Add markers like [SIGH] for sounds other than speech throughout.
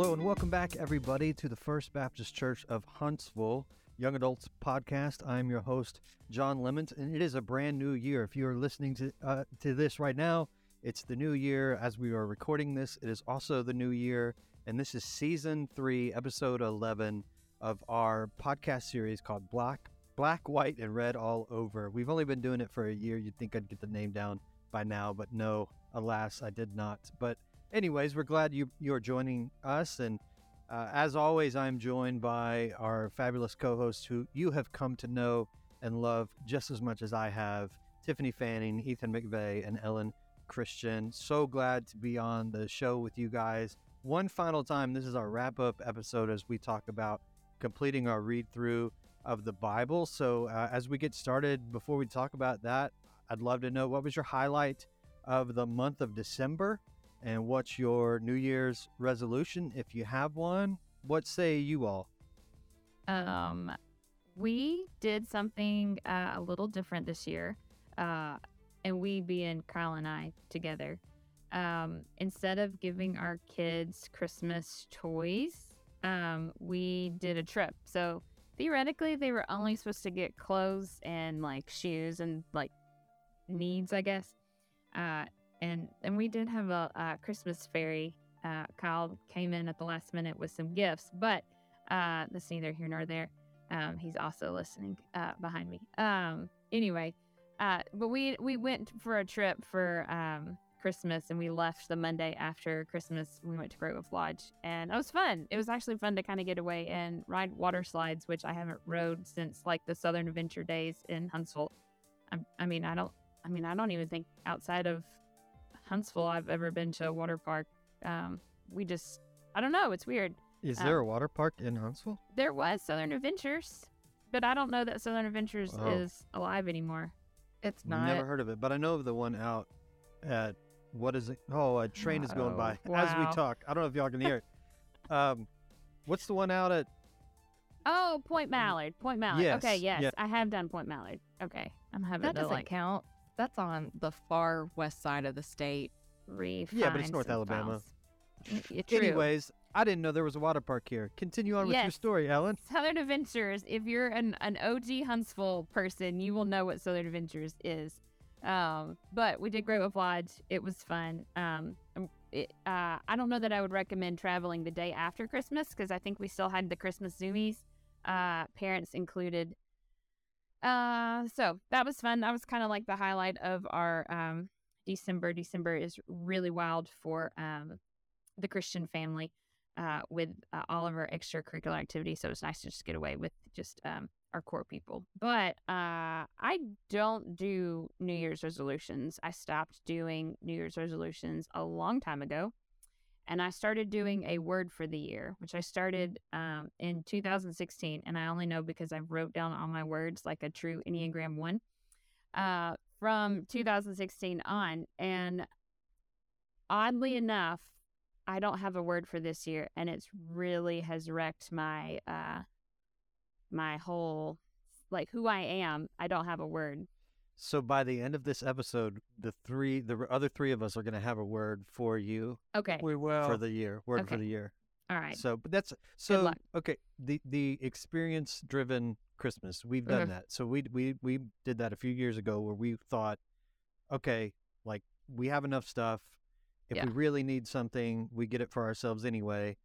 Hello and welcome back, everybody, to the First Baptist Church of Huntsville Young Adults Podcast. I'm your host, John Lemons, and it is a brand new year. If you are listening to uh, to this right now, it's the new year. As we are recording this, it is also the new year, and this is season three, episode eleven of our podcast series called Black, Black, White, and Red All Over. We've only been doing it for a year. You'd think I'd get the name down by now, but no, alas, I did not. But anyways, we're glad you you're joining us, and uh, as always, I'm joined by our fabulous co-hosts who you have come to know and love just as much as I have: Tiffany Fanning, Ethan McVeigh, and Ellen Christian. So glad to be on the show with you guys. One final time, this is our wrap-up episode as we talk about completing our read-through of the Bible. So, uh, as we get started, before we talk about that, I'd love to know what was your highlight of the month of December and what's your New Year's resolution if you have one? What say you all? Um, we did something uh, a little different this year, uh, and we being Kyle and I together. Um, instead of giving our kids Christmas toys, um, we did a trip. So theoretically, they were only supposed to get clothes and like shoes and like needs, I guess. Uh, and and we did have a, a Christmas fairy. Uh, Kyle came in at the last minute with some gifts, but uh, that's neither here nor there. Um, he's also listening uh, behind me. Um, anyway, uh, but we we went for a trip for um, Christmas, and we left the Monday after Christmas. We went to Great Wolf Lodge, and it was fun. It was actually fun to kind of get away and ride water slides, which I haven't rode since like the Southern Adventure days in Huntsville. I, I mean, I don't. I mean, I don't even think outside of Huntsville I've ever been to a water park. Um, we just, I don't know. It's weird. Is um, there a water park in Huntsville? There was Southern Adventures, but I don't know that Southern Adventures oh. is alive anymore. It's not. I never heard of it, but I know of the one out at what is it? Oh, a train is going by wow. [LAUGHS] as we talk. I don't know if y'all can hear it. Um, what's the one out at? Oh, Point Mallard. Point Mallard. Yes. Okay, yes, yeah. I have done Point Mallard. Okay, I'm having that doesn't like, count. That's on the far west side of the state. Refine yeah, but it's North Alabama. Anyways, I didn't know there was a water park here. Continue on with yes. your story, Ellen. Southern Adventures. If you're an, an OG Huntsville person, you will know what Southern Adventures is. Um, but we did Great Wolf Lodge. It was fun. Um, um, it, uh, I don't know that I would recommend traveling the day after Christmas because I think we still had the Christmas zoomies, uh, parents included. Uh, so that was fun. That was kind of like the highlight of our um, December. December is really wild for um, the Christian family uh, with uh, all of our extracurricular activities. So it's nice to just get away with just um, our core people. But uh, I don't do New Year's resolutions. I stopped doing New Year's resolutions a long time ago and I started doing a word for the year, which I started um, in 2016. And I only know because I wrote down all my words like a true Enneagram one uh, from 2016 on. And oddly enough, I don't have a word for this year, and it's really has wrecked my uh, my whole like who I am. I don't have a word. So by the end of this episode, the three, the other three of us are going to have a word for you. Okay. We will for the year. Word okay. for the year. All right. So, but that's so okay. The the experience driven Christmas, we've done mm-hmm. that. So we we we did that a few years ago where we thought, okay, like we have enough stuff. If yeah. we really need something, we get it for ourselves anyway.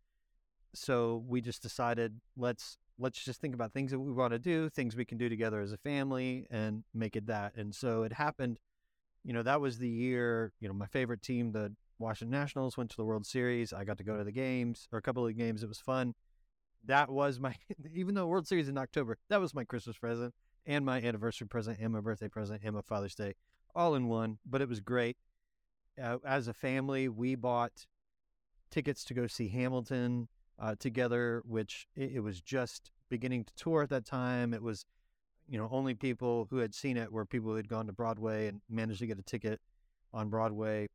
So we just decided let's let's just think about things that we want to do, things we can do together as a family, and make it that. And so it happened. You know, that was the year. You know, my favorite team, the Washington Nationals, went to the World Series. I got to go to the games or a couple of games. It was fun. That was my, [LAUGHS] even though World Series in October, that was my Christmas present and my anniversary present and my birthday present and my Father's Day, all in one. But it was great. Uh, as a family, we bought tickets to go see Hamilton uh, together, which it, it, was just beginning to tour at that time. It was, you know, only people who had seen it were people who had gone to Broadway and managed to get a ticket on Broadway.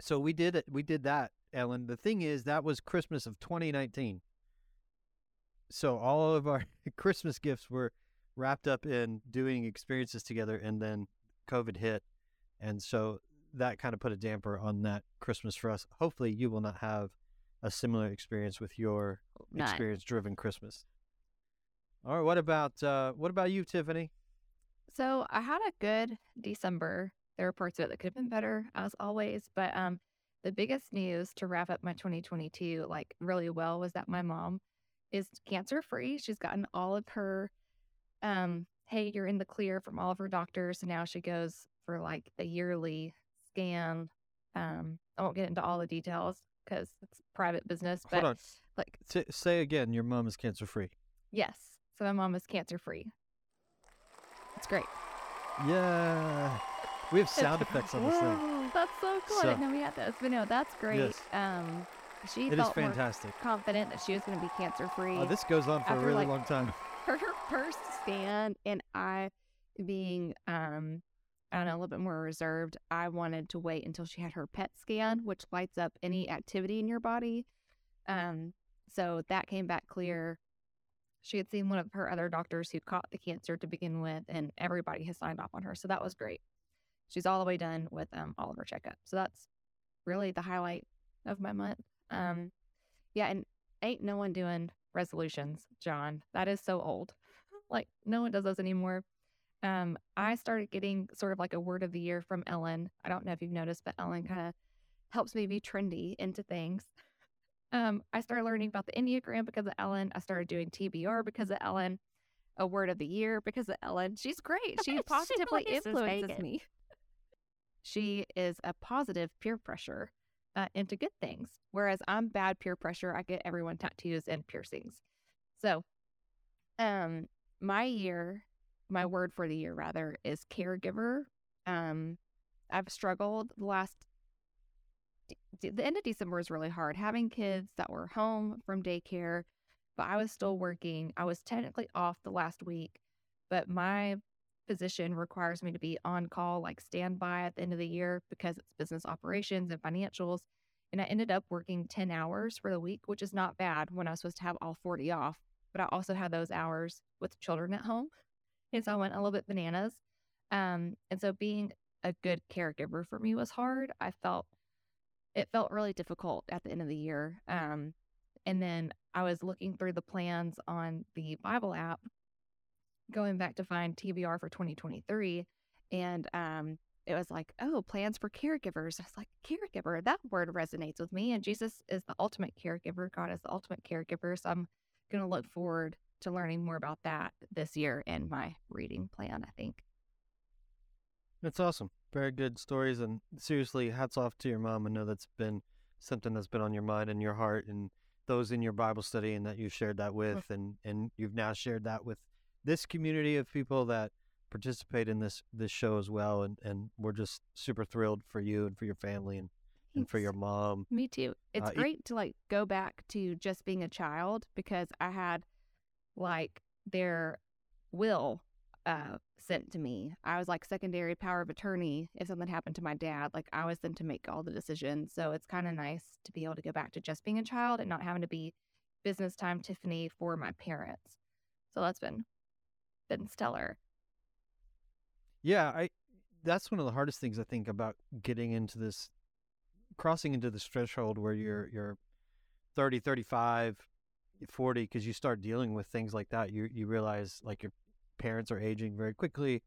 So we did it. We did that, Ellen. The thing is, that was Christmas of 2019. So all of our [LAUGHS] Christmas gifts were wrapped up in doing experiences together, and then COVID hit, and so that kind of put a damper on that Christmas for us. Hopefully, you will not have a similar experience with your None. experience-driven Christmas. All right. What about uh, what about you, Tiffany? So I had a good December. There were parts of it that could have been better, as always. But um, the biggest news to wrap up my 2022 like really well was that my mom is cancer free. She's gotten all of her, um, hey, you're in the clear from all of her doctors. And now she goes for like a yearly scan. Um, I won't get into all the details because it's private business. But Hold on. like, Say, say again. Your mom is cancer-free. yes. So my mom is cancer free. It's great. Yeah. We have sound effects on this thing. Whoa, That's so cool. I So- didn't know we had those. But no, that's great. Yes. Um, she It is felt more fantastic. confident that she was going to be cancer free. Oh, this goes on for a After, really like, long time. her first scan, and I, being um, I don't know, a little bit more reserved, I wanted to wait until she had her PET scan, which lights up any activity in your body. Um, so that came back clear. She had seen one of her other doctors who caught the cancer to begin with, and everybody has signed off on her. So that was great. She's all the way done with um, all of her checkups. So that's really the highlight of my month. Um, yeah, and ain't no one doing resolutions, John. That is so old. [LAUGHS] Like no one does those anymore. Um, I started getting sort of like a word of the year from Ellen. I don't know if you've noticed, but Ellen kind of helps me be trendy into things. Um, I started learning about the Enneagram because of Ellen. I started doing TBR because of Ellen. A word of the year because of Ellen. She's great. She [LAUGHS] She positively really influences me. She is a positive peer pressure uh, into good things, whereas I'm bad peer pressure. I get everyone tattoos and piercings. So, um, my year, my word for the year rather is caregiver. Um, I've struggled the last. The end of December was really hard. Having kids that were home from daycare, but I was still working. I was technically off the last week, but my position requires me to be on call, like standby at the end of the year because it's business operations and financials. And I ended up working 10 hours for the week, which is not bad when I was supposed to have all 40 off. But I also had those hours with children at home. So I went a little bit bananas. Um, and so being a good caregiver for me was hard. I felt it felt really difficult at the end of the year. Um, and then I was looking through the plans on the Bible app, going back to find TBR for 2023. And um, it was like, oh, plans for caregivers. I was like, caregiver, that word resonates with me. And Jesus is the ultimate caregiver. God is the ultimate caregiver. So I'm going to look forward to learning more about that this year in my reading plan, I think. That's awesome. Very good stories, and seriously, hats off to your mom. I know that's been something that's been on your mind and your heart, and those in your Bible study, and that you shared that with, and and you've now shared that with this community of people that participate in this this show as well. And and we're just super thrilled for you and for your family and and for your mom. Me too. It's Uh, it- great to like go back to just being a child because I had like their will uh sent to me. I was like secondary power of attorney if something happened to my dad. Like I was then to make all the decisions. So it's kind of nice to be able to go back to just being a child and not having to be business time Tiffany for my parents. So that's been been stellar. Yeah, I that's one of the hardest things I think about getting into this crossing into this threshold where you're you're 30, 35, 40 because you start dealing with things like that. You you realize like your parents are aging very quickly.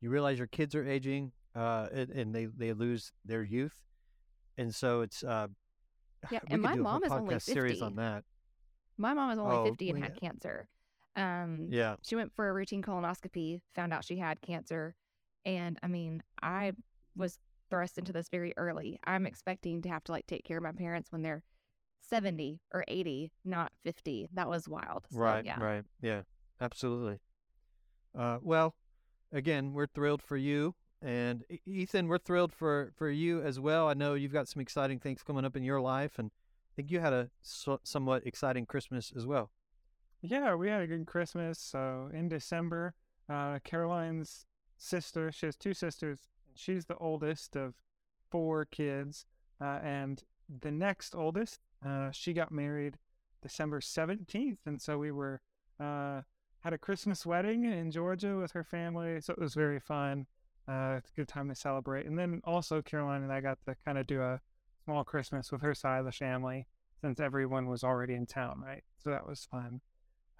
You realize your kids are aging uh and, and they they lose their youth. And so it's uh Yeah, [SIGHS] and my do a whole mom is only podcast series 50. on that. My mom is only Oh, 50 and had cancer. Um Yeah. she went for a routine colonoscopy, found out she had cancer. And I mean, I was thrust into this very early. I'm expecting to have to like take care of my parents when they're 70 or 80, not 50. That was wild. So, Right, yeah. right. Yeah, absolutely. Uh, well, again, we're thrilled for you. And Ethan, we're thrilled for, for you as well. I know you've got some exciting things coming up in your life, and I think you had a so, somewhat exciting Christmas as well. Yeah, we had a good Christmas. So in December, uh, Caroline's sister, she has two sisters. She's the oldest of four kids. Uh, and the next oldest, uh, she got married December 17th. And so we were, uh, had a Christmas wedding in Georgia with her family. So it was very fun. Uh, it's a good time to celebrate. And then also Caroline and I got to kind of do a small Christmas with her side of the family since everyone was already in town, right? So that was fun.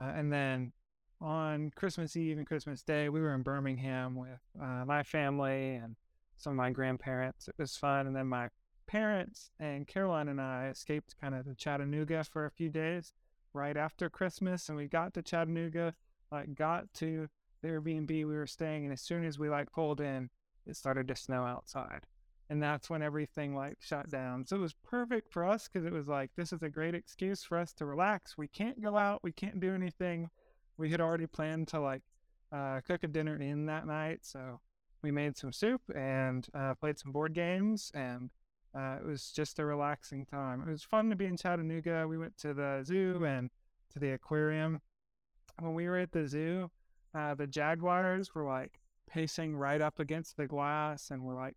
Uh, and then on Christmas Eve and Christmas Day, we were in Birmingham with uh, my family and some of my grandparents. It was fun. And then my parents and Caroline and I escaped kind of to Chattanooga for a few days right after Christmas. And we got to Chattanooga, like got to the Airbnb we were staying. And as soon as we like pulled in, it started to snow outside. And that's when everything like shut down. So it was perfect for us because it was like, this is a great excuse for us to relax. We can't go out. We can't do anything we had already planned to like uh, cook a dinner in that night. So we made some soup and uh, played some board games, and uh, it was just a relaxing time. It was fun to be in Chattanooga. We went to the zoo and to the aquarium. When we were at the zoo, uh, the jaguars were like pacing right up against the glass and were like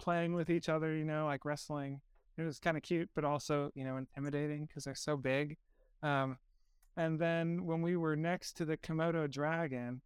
playing with each other, you know, like wrestling. It was kind of cute, but also, you know, intimidating because they're so big. Um, and then when we were next to the Komodo dragon,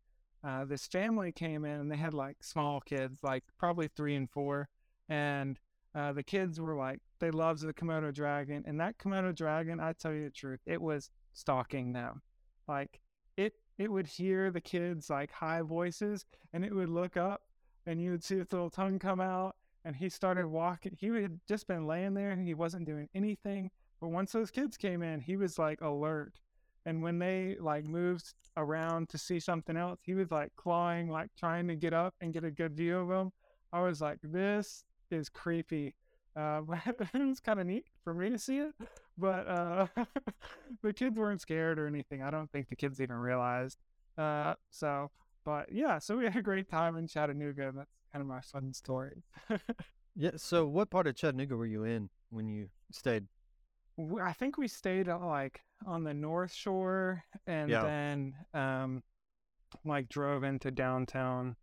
uh, this family came in and they had like small kids, like probably three and four. And uh, the kids were like, they loved the Komodo dragon. And that Komodo dragon, I tell you the truth, it was stalking them. Like it, it would hear the kids' like high voices and it would look up and you would see its little tongue come out. And he started walking. He had just been laying there and he wasn't doing anything. But once those kids came in, he was like alert and when they like moved around to see something else, he was like clawing, like trying to get up and get a good view of them. I was like, this is creepy. Uh, [LAUGHS] it was kind of neat for me to see it. But uh, [LAUGHS] the kids weren't scared or anything. I don't think the kids even realized. Uh, so, but yeah, so we had a great time in Chattanooga. That's kind of my fun story. [LAUGHS] yeah. So, what part of Chattanooga were you in when you stayed? I think we stayed like on the North Shore and yeah. then um, like drove into downtown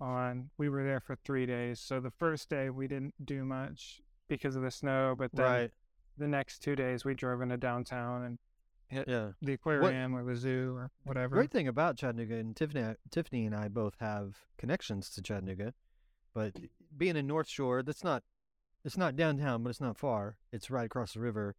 on we were there for three days. So the first day we didn't do much because of the snow, but then right. the next two days we drove into downtown and hit yeah. the aquarium what, or the zoo or whatever. Great thing about Chattanooga and Tiffany Tiffany and I both have connections to Chattanooga. But being in North Shore, that's not it's not downtown, but it's not far. It's right across the river.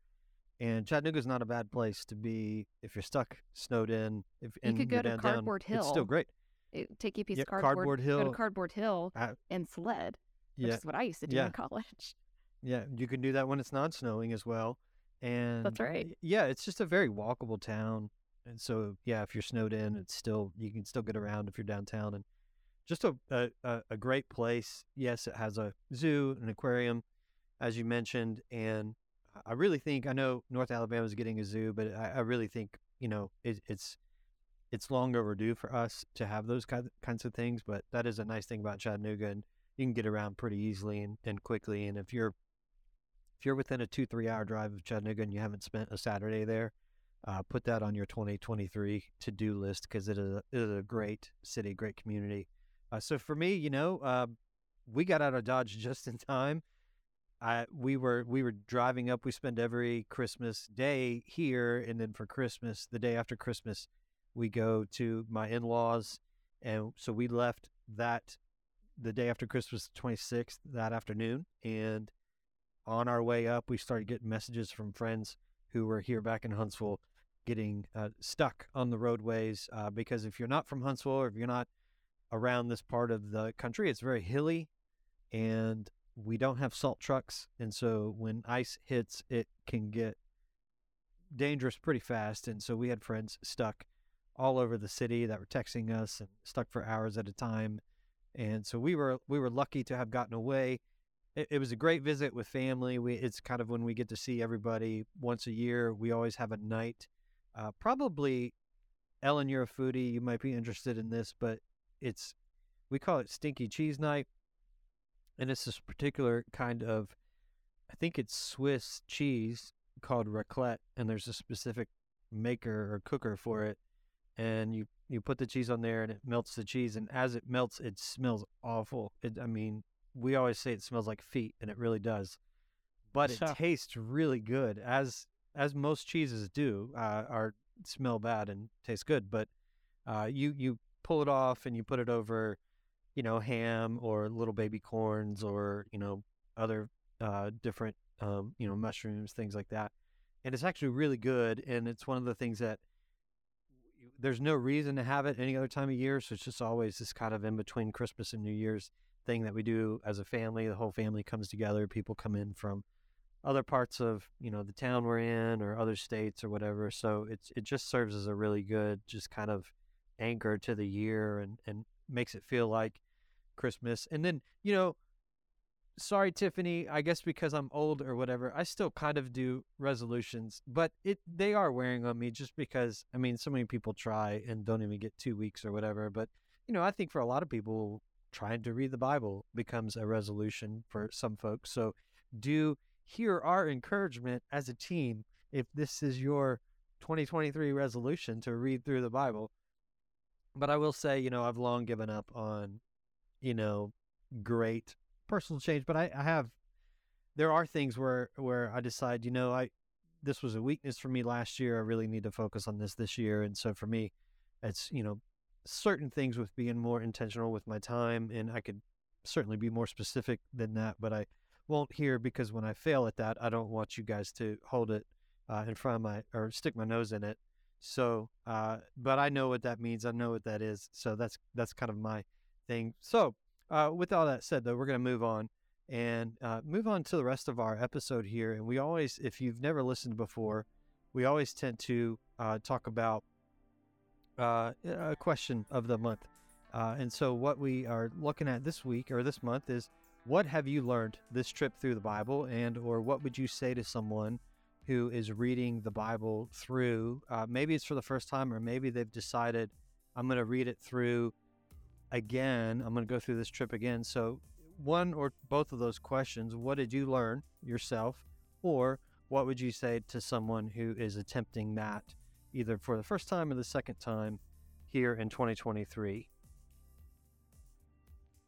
And Chattanooga is not a bad place to be if you're stuck, snowed in. If you could go to downtown, Cardboard Hill. It's still great. It, take you a piece of cardboard, cardboard Hill. Go to Cardboard Hill and sled, which yeah, is what I used to do yeah. in college. Yeah, you can do that when it's not snowing as well. And that's right. Yeah, it's just a very walkable town. And so, yeah, if you're snowed in, it's still you can still get around if you're downtown, and just a a, a great place. Yes, it has a zoo, an aquarium, as you mentioned, and I really think I know North Alabama is getting a zoo, but I, I really think you know it, it's it's long overdue for us to have those kind kinds of things. But that is a nice thing about Chattanooga, and you can get around pretty easily and, and quickly. And if you're if you're within a two three hour drive of Chattanooga and you haven't spent a Saturday there, uh, put that on your 2023 to do list because it is a, it is a great city, great community. Uh, so for me, you know, uh, we got out of Dodge [LAUGHS] just in time I we were we were driving up. We spend every Christmas day here, and then for Christmas, the day after Christmas, we go to my in laws, and so we left that the day after Christmas, twenty sixth, that afternoon, and on our way up, we started getting messages from friends who were here back in Huntsville, getting uh, stuck on the roadways uh, because if you're not from Huntsville or if you're not around this part of the country, it's very hilly, and we don't have salt trucks, and so when ice hits, it can get dangerous pretty fast. And so we had friends stuck all over the city that were texting us and stuck for hours at a time. And so we were we were lucky to have gotten away. It, it was a great visit with family. We it's kind of when we get to see everybody once a year. We always have a night. Uh, probably, Ellen, you're a foodie. You might be interested in this, but it's we call it Stinky Cheese Night and it's this particular kind of, I think it's Swiss cheese called raclette, and there's a specific maker or cooker for it, and you you put the cheese on there and it melts the cheese, and as it melts, it smells awful. It, I mean, we always say it smells like feet, and it really does, but it tastes really good, as as most cheeses do. Uh, are smell bad and taste good, but uh, you you pull it off and you put it over you know, ham or little baby corns or, you know, other uh, different, um, you know, mushrooms, things like that. and it's actually really good. And it's one of the things that there's no reason to have it any other time of year. So it's just always this kind of in between Christmas and New Year's thing that we do as a family. The whole family comes together. People come in from other parts of you know the town we're in or other states or whatever. So it's it just serves as a really good just kind of anchor to the year and and makes it feel like Christmas. And then you know sorry tiffany i guess because i'm old or whatever i still kind of do resolutions but it they are wearing on me just because i mean so many people try and don't even get two weeks or whatever but you know i think for a lot of people trying to read the bible becomes a resolution for some folks so do hear our encouragement as a team if this is your 2023 resolution to read through the bible. But i will say you know i've long given up on you know great personal change, but I, I have there are things where where I decide, you know, I this was a weakness for me last year. I really need to focus on this this year, and so for me, it's you know certain things with being more intentional with my time, and I could certainly be more specific than that, but I won't here because when I fail at that, I don't want you guys to hold it uh, in front of my or stick my nose in it. So, uh, but I know what that means. I know what that is. So that's that's kind of my thing. So uh, with all that said, though, we're going to move on and uh, move on to the rest of our episode here. And we always, if you've never listened before, we always tend to uh, talk about uh, a question of the month. Uh, and so, what we are looking at this week or this month is what have you learned this trip through the Bible, and or what would you say to someone who is reading the Bible through? Uh, maybe it's for the first time, or maybe they've decided I'm going to read it through again. I'm going to go through this trip again. So, one or both of those questions what did you learn yourself? Or what would you say to someone who is attempting that either for the first time or the second time here in 2023?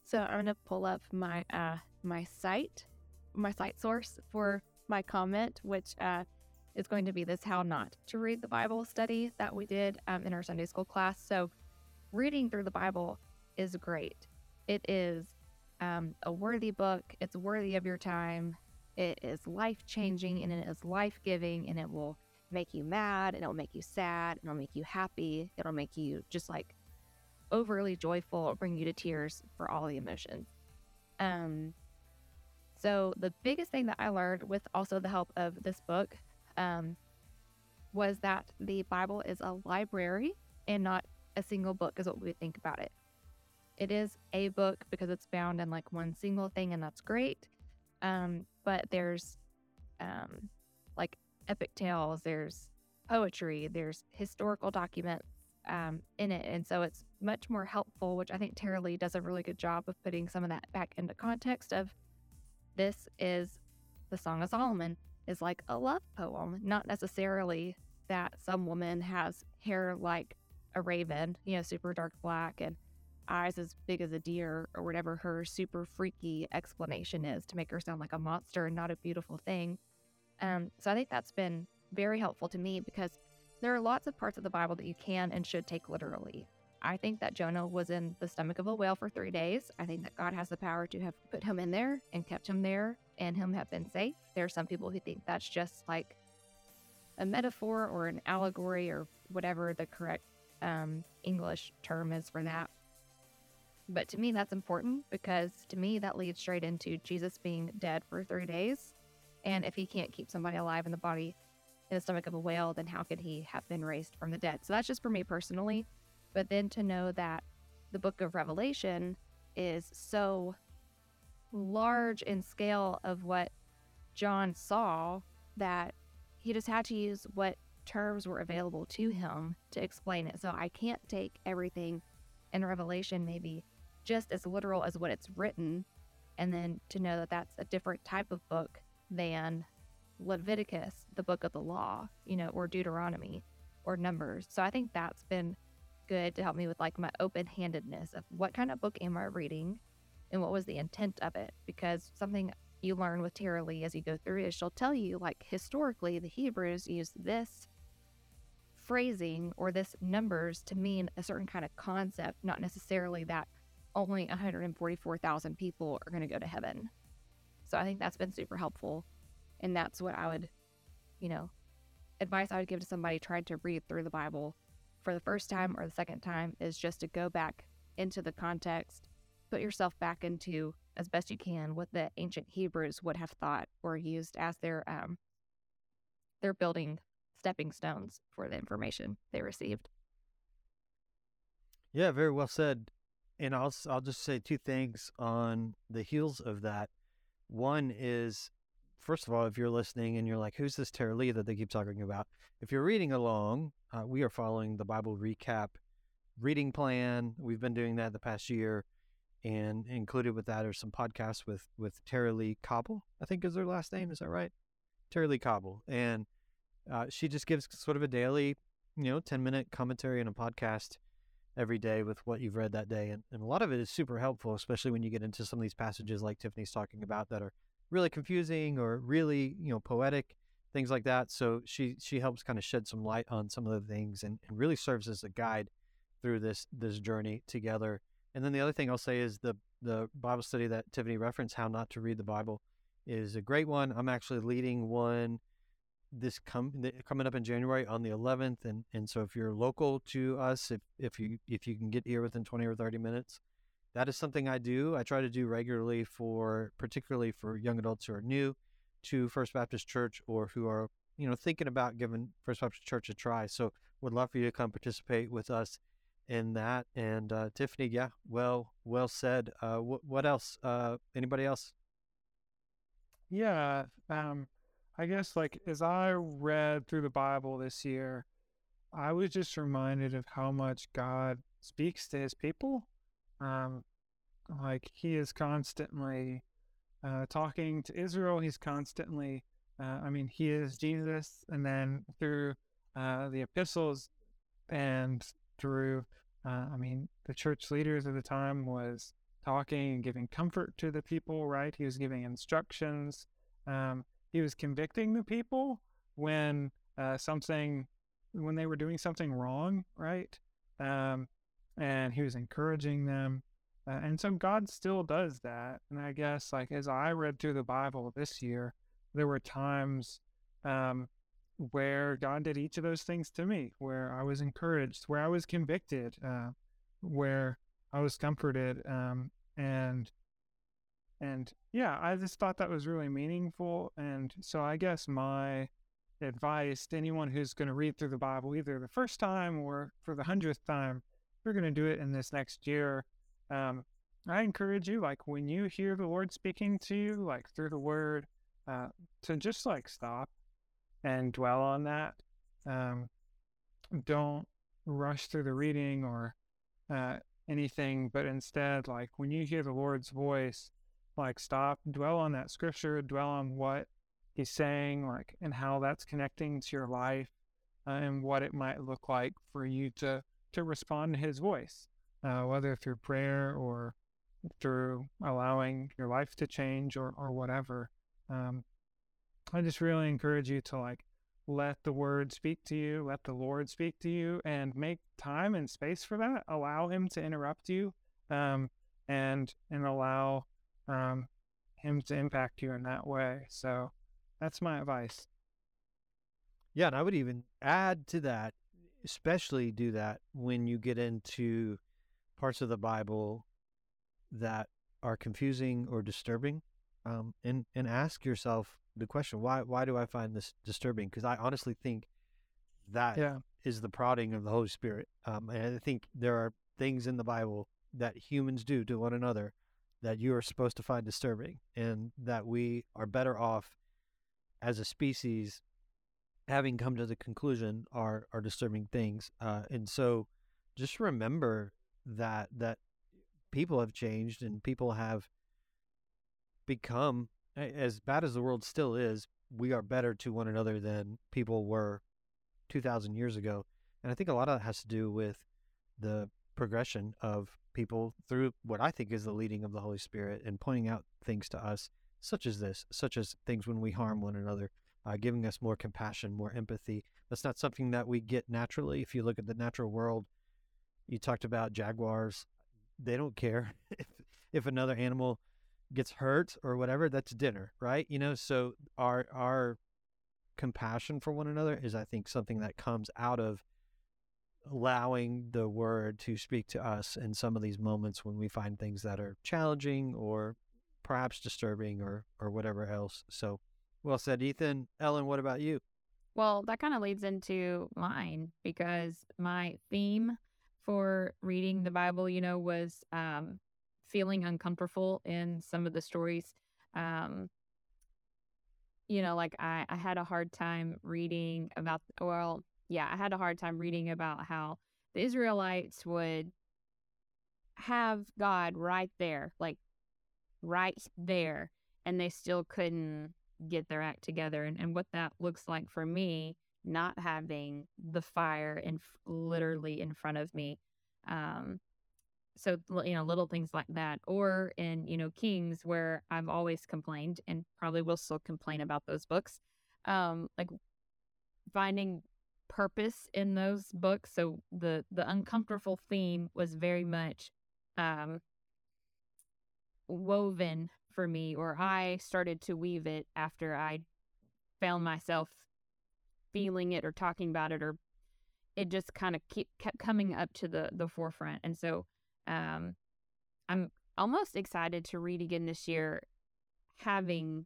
So I'm gonna pull up my uh my site, my site source for my comment, which uh, is going to be this "How Not to Read the Bible" study that we did um, in our Sunday school class. So, reading through the Bible is great. It is um, a worthy book. It's worthy of your time. It is life changing and it is life giving and it will make you mad and it'll make you sad and it'll make you happy. It'll make you just like overly joyful, it'll bring you to tears for all the emotions. Um, so the biggest thing that I learned with also the help of this book um, was that the Bible is a library and not a single book, is what we think about it. It is a book because it's bound in like one single thing, and that's great. Um, but there's um, like epic tales, there's poetry, there's historical documents um, in it. And so it's much more helpful, which I think Tara-Leigh does a really good job of putting some of that back into context of this is the Song of Solomon is like a love poem, not necessarily that some woman has hair like a raven, you know, super dark black and eyes as big as a deer or whatever her super freaky explanation is to make her sound like a monster and not a beautiful thing. Um, so I think that's been very helpful to me because there are lots of parts of the Bible that you can and should take literally. I think that Jonah was in the stomach of a whale for three days. I think that God has the power to have put him in there and kept him there and him have been safe. There are some people who think that's just like a metaphor or an allegory or whatever the correct um, English term is for that. But to me, that's important because to me, that leads straight into Jesus being dead for three days. And if he can't keep somebody alive in the body, in the stomach of a whale, then how could he have been raised from the dead? So that's just for me personally. But then to know that the book of Revelation is so large in scale of what John saw that he just had to use what terms were available to him to explain it. So I can't take everything in Revelation maybe just as literal as what it's written, and then to know that that's a different type of book than Leviticus, the book of the law, you know, or Deuteronomy or Numbers. So I think that's been good to help me with like my open handedness of what kind of book am I reading and what was the intent of it. Because something you learn with Tara-Leigh as you go through is she'll tell you, like, historically, the Hebrews used this phrasing or this numbers to mean a certain kind of concept, not necessarily that only 144,000 people are going to go to heaven. So I think that's been super helpful. And that's what I would, you know, advice I would give to somebody trying to read through the Bible for the first time or the second time is just to go back into the context, put yourself back into as best you can what the ancient Hebrews would have thought or used as their um their building stepping stones for the information they received. Yeah, very well said. And I'll I'll just say two things on the heels of that. One is, first of all, if you're listening and you're like, "Who's this Tara-Leigh that they keep talking about?" If you're reading along, uh, we are following the Bible recap reading plan. We've been doing that the past year, and included with that are some podcasts with with Tara-Leigh Cobble. I think is her last name. Is that right? Tara-Leigh Cobble, and uh, she just gives sort of a daily, you know, ten minute commentary and a podcast every day with what you've read that day. And, and a lot of it is super helpful, especially when you get into some of these passages like Tiffany's talking mm-hmm. about that are really confusing or really, you know, poetic, things like that. So she she helps kind of shed some light on some of the things and, and really serves as a guide through this this journey together. And then the other thing I'll say is the the Bible study that Tiffany referenced, How Not to Read the Bible, is a great one. I'm actually leading one this come coming up in January on the 11th, and and so if you're local to us, if if you if you can get here within 20 or 30 minutes, that is something I do. I try to do regularly for particularly for young adults who are new to First Baptist Church or who are you know thinking about giving First Baptist Church a try. So would love for you to come participate with us in that. And uh, Tiffany, yeah, well well said. Uh, wh- what else? Uh, anybody else? Yeah. Um, I guess like as I read through the Bible this year, I was just reminded of how much God speaks to his people. Um, like he is constantly uh, talking to Israel. He's constantly, uh, I mean, he is Jesus. And then through uh, the epistles and through, uh, I mean, the church leaders of the time was talking and giving comfort to the people, right? He was giving instructions. Um, he was convicting the people when uh, something when they were doing something wrong, right? Um, and he was encouraging them. Uh, and so God still does that. And I guess, like, as I read through the Bible this year, there were times um, where God did each of those things to me, where I was encouraged, where I was convicted, uh, where I was comforted. Um, and and yeah, I just thought that was really meaningful. And so I guess my advice to anyone who's going to read through the Bible, either the first time or for the hundredth time, you're going to do it in this next year, um, I encourage you, like when you hear the Lord speaking to you, like through the Word, uh, to just like stop and dwell on that. Um, don't rush through the reading or uh, anything, but instead, like when you hear the Lord's voice, like stop, dwell on that scripture, dwell on what he's saying, like, and how that's connecting to your life, uh, and what it might look like for you to to respond to his voice, uh, whether through prayer or through allowing your life to change or or whatever. Um, I just really encourage you to like let the word speak to you, let the Lord speak to you, and make time and space for that. Allow Him to interrupt you, um, and and allow um, him to impact you in that way. So that's my advice. Yeah, and I would even add to that, especially do that when you get into parts of the Bible that are confusing or disturbing, um, and and ask yourself the question why why do I find this disturbing? Because I honestly think that yeah. is the prodding of the Holy Spirit, um, and I think there are things in the Bible that humans do to one another that you are supposed to find disturbing and that we are better off as a species having come to the conclusion are are disturbing things uh, and so just remember that that people have changed and people have become as bad as the world still is we are better to one another than people were 2000 years ago and i think a lot of that has to do with the progression of people through what I think is the leading of the Holy Spirit and pointing out things to us, such as this, such as things when we harm one another, uh, giving us more compassion, more empathy. That's not something that we get naturally. If you look at the natural world, you talked about jaguars, they don't care [LAUGHS] if, if another animal gets hurt or whatever, that's dinner, right? You know, so our, our, compassion for one another is, I think, something that comes out of allowing the word to speak to us in some of these moments when we find things that are challenging or perhaps disturbing or or whatever else. So, well said, Ethan. Ellen, what about you? Well, that kind of leads into mine because my theme for reading the Bible, you know, was um, feeling uncomfortable in some of the stories. Um, you know, like I, I had a hard time reading about, well, yeah, I had a hard time reading about how the Israelites would have God right there, like right there, and they still couldn't get their act together. And, and what that looks like for me, not having the fire in literally in front of me. Um, so you know little things like that or in you know kings where i've always complained and probably will still complain about those books um like finding purpose in those books. So the the uncomfortable theme was very much um, woven for me, or I started to weave it after I found myself feeling it or talking about it, or it just kind of keep kept coming up to the the forefront. And so um, I'm almost excited to read again this year, having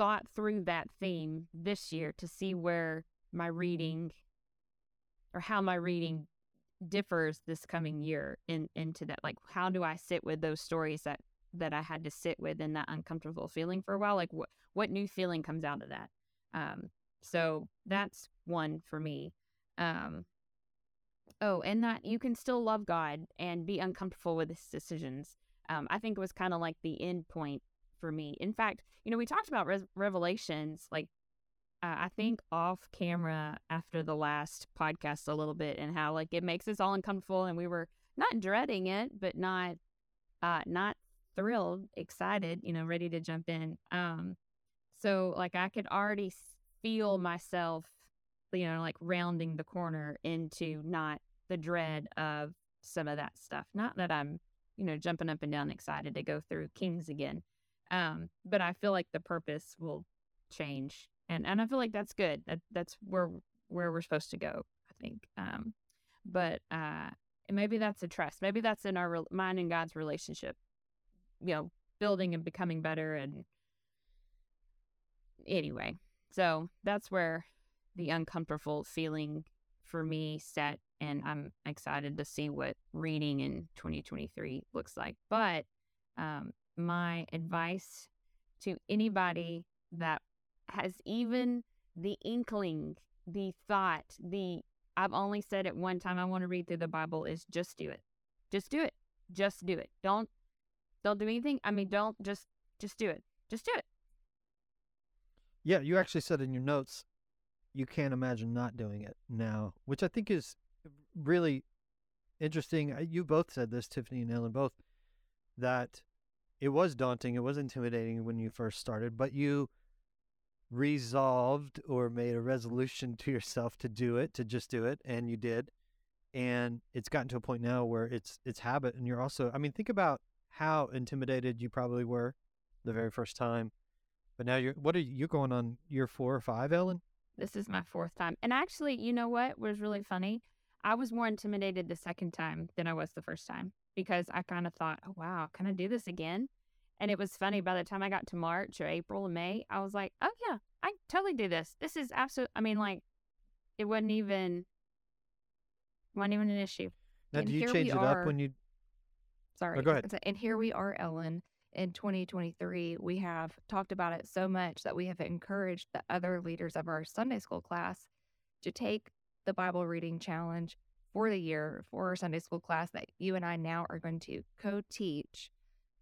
thought through that theme this year to see where my reading or how my reading differs this coming year in into that like how do i sit with those stories that that i had to sit with in that uncomfortable feeling for a while? Like what what new feeling comes out of that? Um so that's one for me. Um oh and that you can still love god and be uncomfortable with his decisions. Um i think it was kind of like the end point for me. In fact, you know, we talked about res- revelations, like uh, I think off camera after the last podcast a little bit, and how like it makes us all uncomfortable, and we were not dreading it, but not uh not thrilled, excited, you know, ready to jump in. Um, so like I could already feel myself, you know, like rounding the corner into not the dread of some of that stuff. Not that I'm, you know, jumping up and down excited to go through Kings again, um, but I feel like the purpose will change, and and I feel like that's good. That that's where where we're supposed to go. I think. Um, but uh, maybe that's a trust. Maybe that's in our mine and God's relationship. You know, building and becoming better. And anyway, so that's where the uncomfortable feeling for me set and I'm excited to see what reading in 2023 looks like. But um, my advice to anybody that has even the inkling, the thought, the I've only said it one time I want to read through the Bible is just do it. Just do it. Just do it. Don't don't do anything. I mean, don't just just do it. Just do it. Yeah, you actually said in your notes you can't imagine not doing it now, which I think is really interesting. You both said this, Tiffany and Ellen both, that it was daunting, it was intimidating when you first started, but you resolved or made a resolution to yourself to do it, to just do it, and you did. And it's gotten to a point now where it's it's habit and you're also I mean think about how intimidated you probably were the very first time. But now you're what are you you're going on year 4 or 5, Ellen? This is my fourth time. And actually, you know what was really funny? I was more intimidated the second time than I was the first time because I kind of thought, oh, wow, can I do this again? And it was funny by the time I got to March or April or May, I was like, oh, yeah, I totally do this. This is absolute. I mean, like, it wasn't even, wasn't even an issue. Now, and do you change it are, up when you? Sorry. Oh, go ahead. And here we are, Ellen, in 2023. We have talked about it so much that we have encouraged the other leaders of our Sunday school class to take the Bible reading challenge for the year for our Sunday school class that you and I now are going to co teach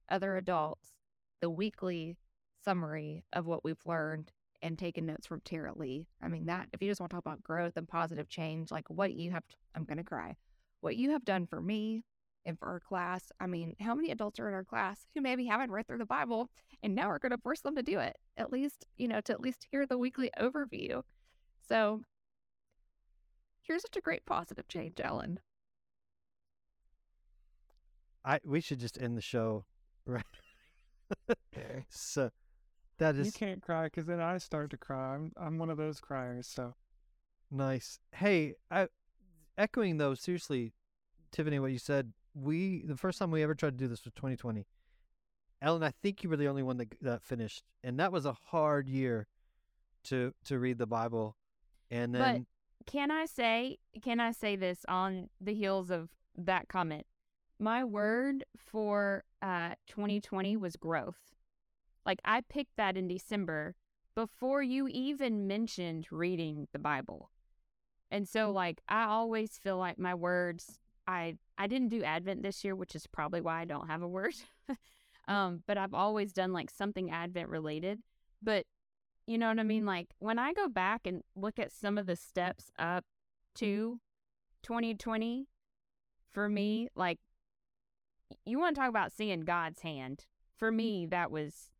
other adults the weekly summary of what we've learned and taken notes from Tara-Leigh. I mean, that if you just want to talk about growth and positive change, like what you have, I'm going to cry, what you have done for me and for our class. I mean, how many adults are in our class who maybe haven't read through the Bible and now we're going to force them to do it, at least, you know, to at least hear the weekly overview. So Here's such a great positive change, Ellen. I we should just end the show right. [LAUGHS] so that is You can't cry because then I start to cry. I'm I'm one of those criers. So nice. Hey, I, echoing though, seriously, Tiffany, what you said. We the first time we ever tried to do this was 2020. Ellen, I think you were the only one that that finished, and that was a hard year to to read the Bible. And But- then Can I say can I say this on the heels of that comment? My word for uh 2020 was growth. Like I picked that in December before you even mentioned reading the Bible. And so like I always feel like my words I I didn't do Advent this year, which is probably why I don't have a word. [LAUGHS] um, but I've always done like something Advent related. But you know what I mean? Mm-hmm. Like when I go back and look at some of the steps up mm-hmm. to 2020, for mm-hmm. me, like you want to talk about seeing God's hand. For me, that was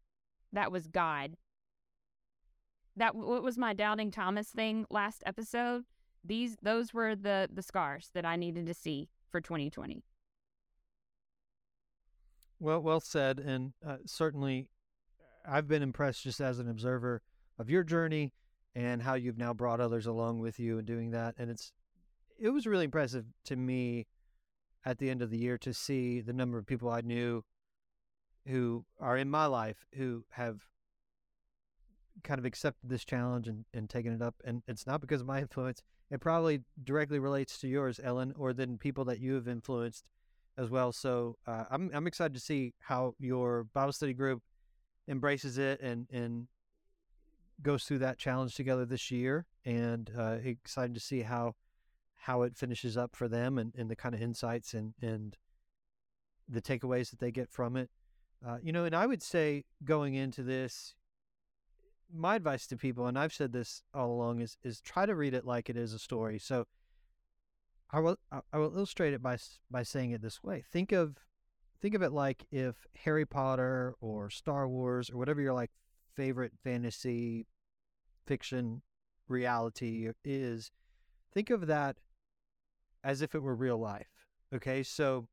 that was God. That what was my doubting Thomas thing last episode. These those were the the scars that I needed to see for 2020. Well, well said, and uh, certainly, I've been impressed just as an observer of your journey and how you've now brought others along with you in doing that. And it's it was really impressive to me at the end of the year to see the number of people I knew who are in my life who have kind of accepted this challenge and, and taken it up. And it's not because of my [LAUGHS] influence. It probably directly relates to yours, Ellen, or then people that you have influenced as well. So uh, I'm I'm excited to see how your Bible study group embraces it and and goes through that challenge together this year, and uh, excited to see how how it finishes up for them and, and the kind of insights and and the takeaways that they get from it. Uh, you know, and I would say going into this, my advice to people, and I've said this all along, is is try to read it like it is a story. So I will I will illustrate it by by saying it this way. Think of think of it like if Harry Potter or Star Wars or whatever your like favorite fantasy fiction reality is. Think of that as if it were real life. Okay, so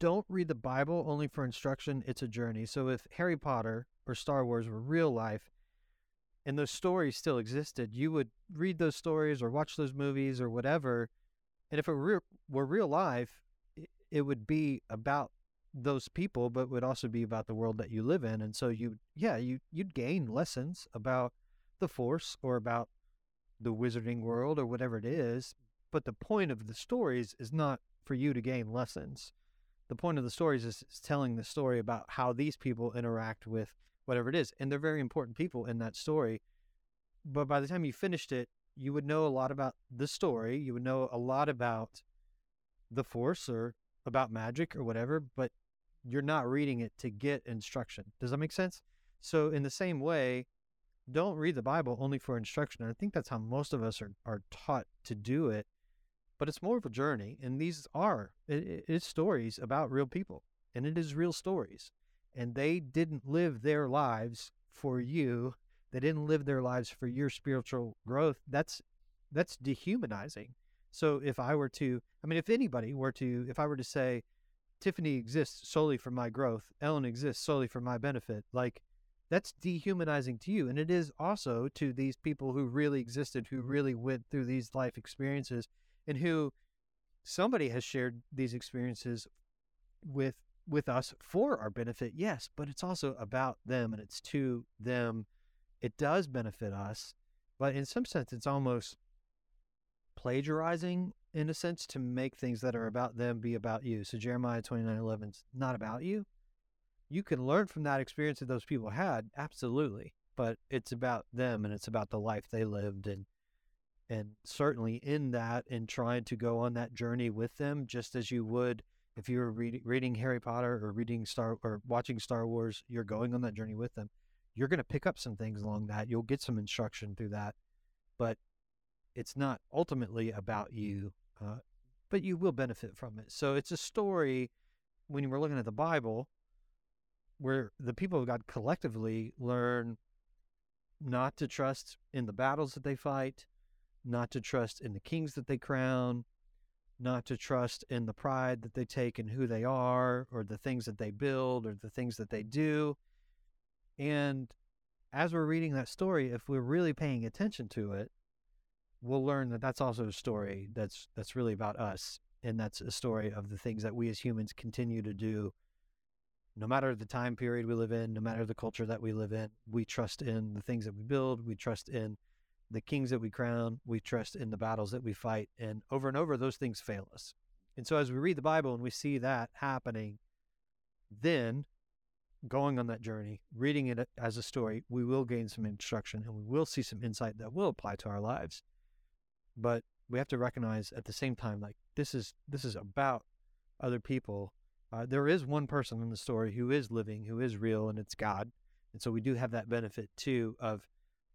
don't read the Bible only for instruction. It's a journey. So if Harry Potter or Star Wars were real life, and those stories still existed, you would read those stories or watch those movies or whatever. And if it were, real life, it would be about those people, but would also be about the world that you live in. And so you, yeah, you you'd gain lessons about the Force or about the wizarding world or whatever it is. But the point of the stories is not for you to gain lessons. The point of the stories is, is telling the story about how these people interact with whatever it is. And they're very important people in that story. But by the time you finished it, you would know a lot about the story. You would know a lot about the force or about magic or whatever, but you're not reading it to get instruction. Does that make sense? So, in the same way, don't read the Bible only for instruction. And I think that's how most of us are, are taught to do it. But it's more of a journey. And these are, it, it- it's stories about real people. And it is real stories and they didn't live their lives for you they didn't live their lives for your spiritual growth that's that's dehumanizing so if i were to i mean if anybody were to if i were to say tiffany exists solely for my growth ellen exists solely for my benefit like that's dehumanizing to you and it is also to these people who really existed who mm-hmm. really went through these life experiences and who somebody has shared these experiences with with us for our benefit, yes, but it's also about them and it's to them. It does benefit us, but in some sense, it's almost plagiarizing in a sense to make things that are mm-hmm. about them be about you. So Jeremiah twenty nine eleven is not about you. You can learn from that experience that those people had, absolutely, but it's about them and it's about the life they lived and and certainly in that and trying to go on that journey with them just as you would if you were reading, reading Harry Potter or reading Star or watching Star Wars, you're going on that journey with them. You're going to pick up some things along that. You'll get some instruction through that, but it's not ultimately about mm-hmm. you. Uh, but you will benefit from it. So it's a story when we're looking at the Bible where the people of God collectively learn not to trust in the battles that they fight, not to trust in the kings that they crown, not to trust in the pride that they take in who they are or the things that they build or the things that they do. And as we're reading that story, if we're really paying attention to it, we'll learn that that's also a story that's that's really about us, and that's a story of the things that we as humans continue to do. No matter the time period we live in, no matter the culture that we live in, we trust in the things that we build. We trust in the kings that we crown. We trust in the battles that we fight, and over and over, those things fail us. And so, as we read the Bible and we see that happening, then going on that journey, reading it as a story, we will gain some instruction and we will see some insight that will apply to our lives. But we have to recognize at the same time, like this is this is about other people. Uh, there is one person in the story who is living, who is real, and it's God. And so we do have that benefit too of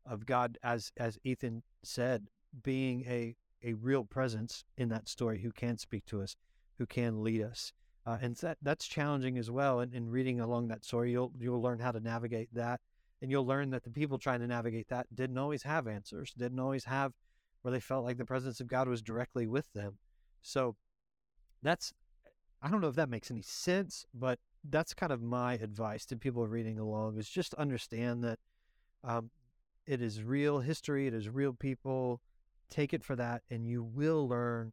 of God, as as Ethan said, being a a real presence in that story who can speak to us, who can lead us. Uh, and that that's challenging as well. And in, in reading along that story, you'll you'll learn how to navigate that, and you'll learn that the people trying to navigate that didn't always have answers, didn't always have where they felt like the presence of God was directly with them. So that's I don't know if that makes any sense, but that's kind of my advice to people reading along is just understand that um, it is real history, it is real people. Take it for that, and you will learn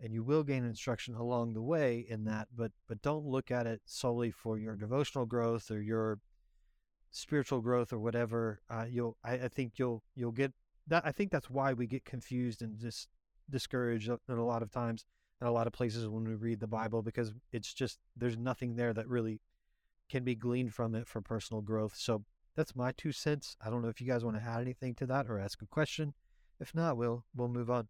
and you will gain instruction along the way in that but but don't look at it solely for your devotional growth or your spiritual growth or whatever uh, you'll I, I, think you'll you'll get that i think that's why we get confused and just discouraged in a lot of times in a lot of places when we read the bible because it's just there's nothing there that really can be gleaned from it for personal growth so that's my two cents i don't know if you guys want to add anything to that or ask a question if not we'll we'll move on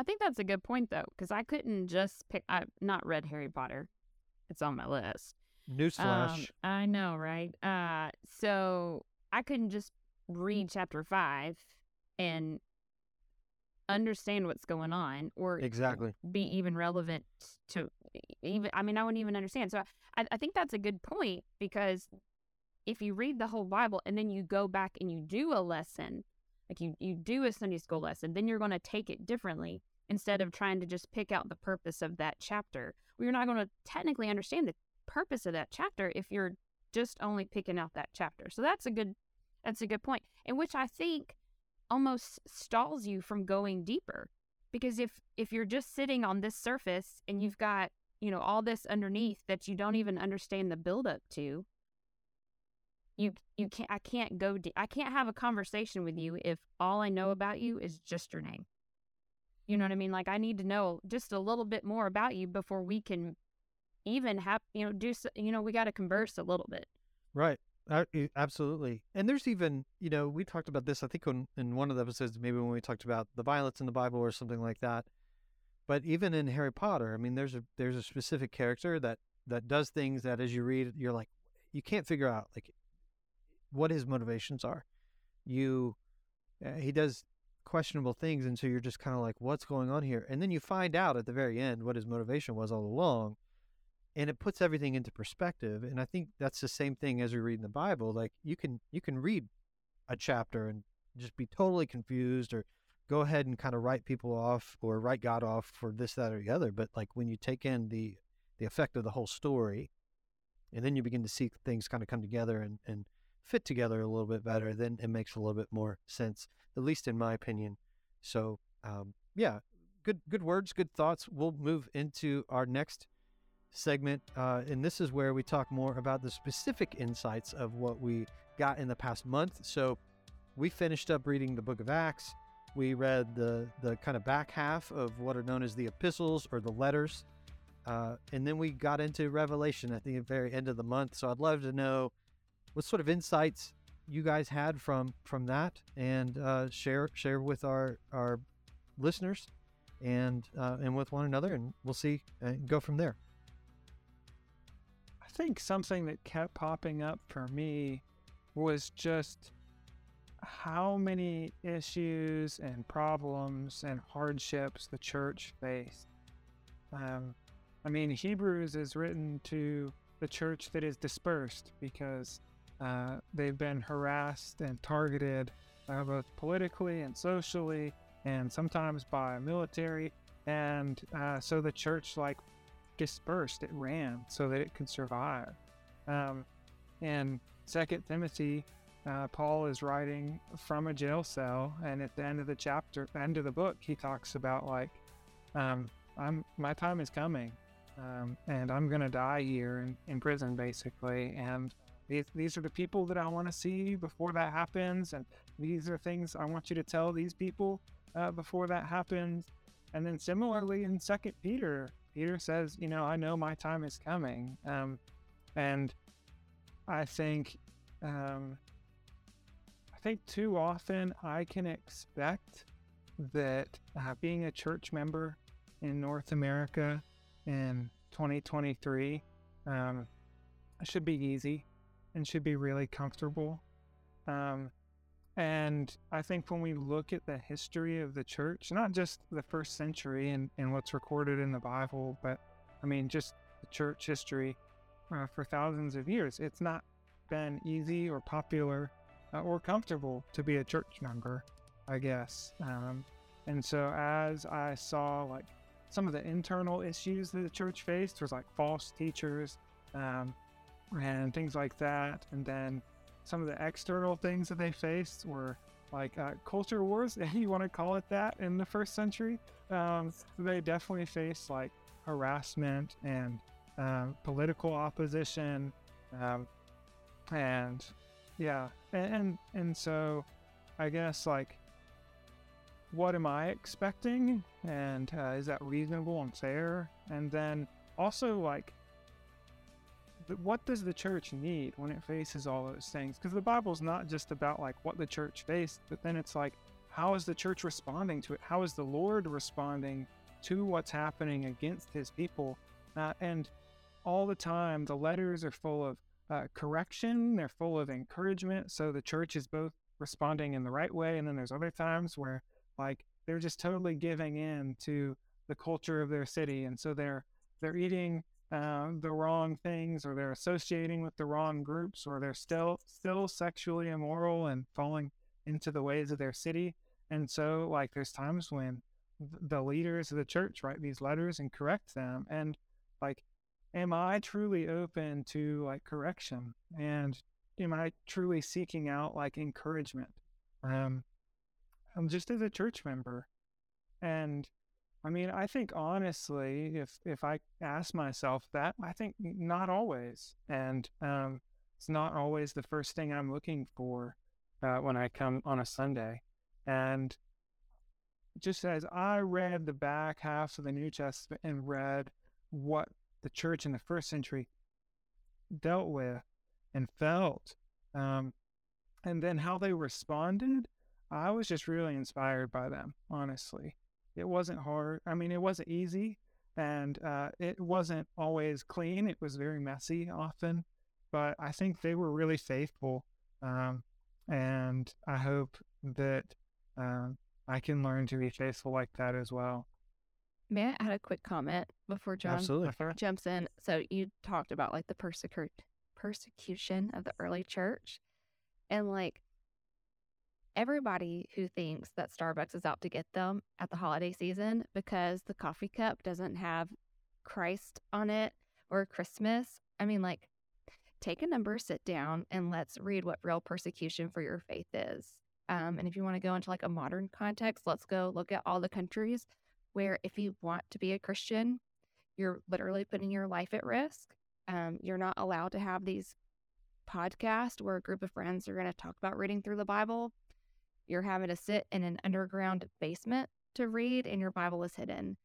I think that's a good point though, because I couldn't just pick. I've not read Harry Potter. It's on my list. Newsflash. Um, I know, right? Uh, so I couldn't just read chapter five and understand what's going on, or exactly be even relevant to even. I mean, I wouldn't even understand. So I, I think that's a good point because if you read the whole Bible and then you go back and you do a lesson, like you you do a Sunday school lesson, then you're going to take it differently instead of trying to just pick out the purpose of that chapter. Well, you're not going to technically understand the purpose of that chapter if you're just only picking out that chapter. So that's a good that's a good point. In which I think almost stalls you from going deeper. Because if if you're just sitting on this surface and you've got, you know, all this underneath that you don't even understand the build up to, you you can't I can't go deep. I can't have a conversation with you if all I know about you is just your name. You know what I mean? Like I need to know just a little bit more about you before we can even have, you know, do, you know, we got to converse a little bit. Right. Absolutely. And there's even, you know, we talked about this, I think, in, in one of the episodes, maybe when we talked about the violence in the Bible or something like that. But even in Harry Potter, I mean, there's a there's a specific character that that does things that, as you read, you're like, you can't figure out like what his motivations are. You, uh, he does questionable things. And so you're just kind of like, what's going on here? And then you find out at the very end what his motivation was all along. And it puts everything into perspective. And I think that's the same thing as we read in the Bible. Like you can you can read a chapter and just be totally confused or go ahead and kind of write people off or write God off for this, that, or the other. But like when you take in the the effect of the whole story, and then you begin to see things kind of come together and, and fit together a little bit better, then it makes a little bit more sense at least in my opinion. So, um, yeah, good good words, good thoughts. We'll move into our next segment, uh, and this is where we talk more about the specific insights of what we got in the past month. So, we finished up reading the Book of Acts. We read the the kind of back half of what are known as the epistles or the letters, uh, and then we got into Revelation at the very end of the month. So, I'd love to know what sort of insights you guys had from from that, and uh, share share with our our listeners, and uh, and with one another, and we'll see and go from there. I think something that kept popping up for me was just how many issues and problems and hardships the church faced. Um, I mean, Hebrews is written to the church that is dispersed because uh, they've been harassed and targeted uh, both politically and socially, and sometimes by military. And uh, so the church like dispersed; it ran so that it could survive. Um, and Second Timothy, uh, Paul is writing from a jail cell, and at the end of the chapter, end of the book, he talks about like, um, "I'm my time is coming, um, and I'm gonna die here in, in prison, basically, and." These, these are the people that I want to see before that happens, and these are things I want you to tell these people uh, before that happens. And then similarly in Second Peter, Peter says, you know, I know my time is coming, um, and I think, um, I think too often I can expect that uh, being a church member in North America in 2023 um, should be easy and should be really comfortable. Um, and I think when we look at the history of the church, not just the first century and, and what's recorded in the Bible, but I mean, just the church history uh, for thousands of years, it's not been easy or popular uh, or comfortable to be a church member, I guess. Um, and so as I saw like some of the internal issues that the church faced was like false teachers, um, and things like that. And then some of the external things that they faced were like uh, culture wars, [LAUGHS] if you want to call it that, in the first century. Um, they definitely faced like harassment and um, political opposition, um, and yeah, and, and and so I guess like what am I expecting, and uh, is that reasonable and fair? And then also like what does the church need when it faces all those things? Because the Bible's not just about like what the church faced, but then it's like, how is the church responding to it? How is the Lord responding to what's happening against his people? Uh, and all the time, the letters are full of uh, correction, they're full of encouragement. So the church is both responding in the right way. And then there's other times where like they're just totally giving in to the culture of their city. And so they're, they're eating uh, the wrong things or they're associating with the wrong groups or they're still still sexually immoral and falling into the ways of their city. And so like there's times when the leaders of the church write these letters and correct them and like am i truly open to like correction? And am i truly seeking out like encouragement um i'm just as a church member? And I mean, I think honestly, if if I ask myself that, I think not always, and um, it's not always the first thing I'm looking for uh, when I come on a Sunday. And just as I read the back half of the New Testament and read what the church in the first century dealt with and felt, um, and then how they responded, I was just really inspired by them, honestly. It wasn't hard. I mean, it wasn't easy and uh, it wasn't always clean. It was very messy often, but I think they were really faithful. Um, and I hope that um, I can learn to be faithful like that as well. May I add a quick comment before John Absolutely. jumps in? So you talked about like the persecu- persecution of the early church, and like everybody who thinks that Starbucks is out to get them at the holiday season because the coffee cup doesn't have Christ on it or Christmas. I mean, like, take a number, sit down, and let's read what real persecution for your faith is. Um, and if you want to go into like a modern context, let's go look at all the countries where if you want to be a Christian, you're literally putting your life at risk. Um, you're not allowed to have these podcasts where a group of friends are going to talk about reading through the Bible you're having to sit in an underground basement to read and your Bible is hidden.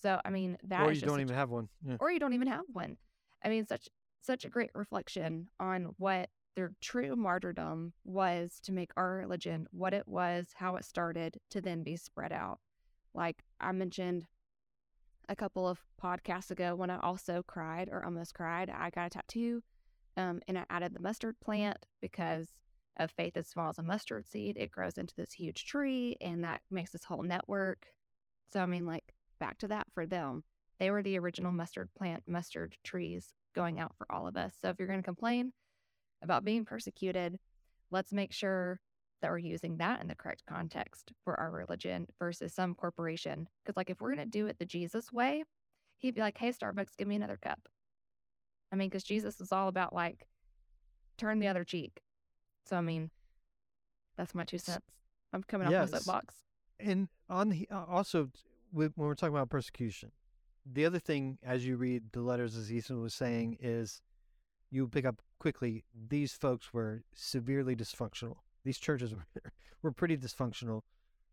So, I mean, that or you don't even have one. Yeah. Or you don't even have one. I mean, such such a great reflection on what their true martyrdom was to make our religion what it was, how it started, to then be spread out. Like I mentioned a couple of podcasts ago when I also cried or almost cried, I got a tattoo um, and I added the mustard plant because of faith as small as a mustard seed, it grows into this huge tree and that makes this whole network. So, I mean, like, back to that for them. They were the original mustard plant, mustard trees going out for all of us. So, if you're going to complain about being persecuted, let's make sure that we're using that in the correct context for our religion versus some corporation. Because, like, if we're going to do it the Jesus way, he'd be like, hey, Starbucks, give me another cup. I mean, because Jesus is all about like turn the other cheek. So I mean, that's my two cents. I'm coming off Yes. my soapbox. And on the, uh, also with, when we're talking about persecution, the other thing as you read the letters, as Ethan was saying, is you pick up quickly. These folks were severely dysfunctional. These churches [LAUGHS] were were pretty dysfunctional.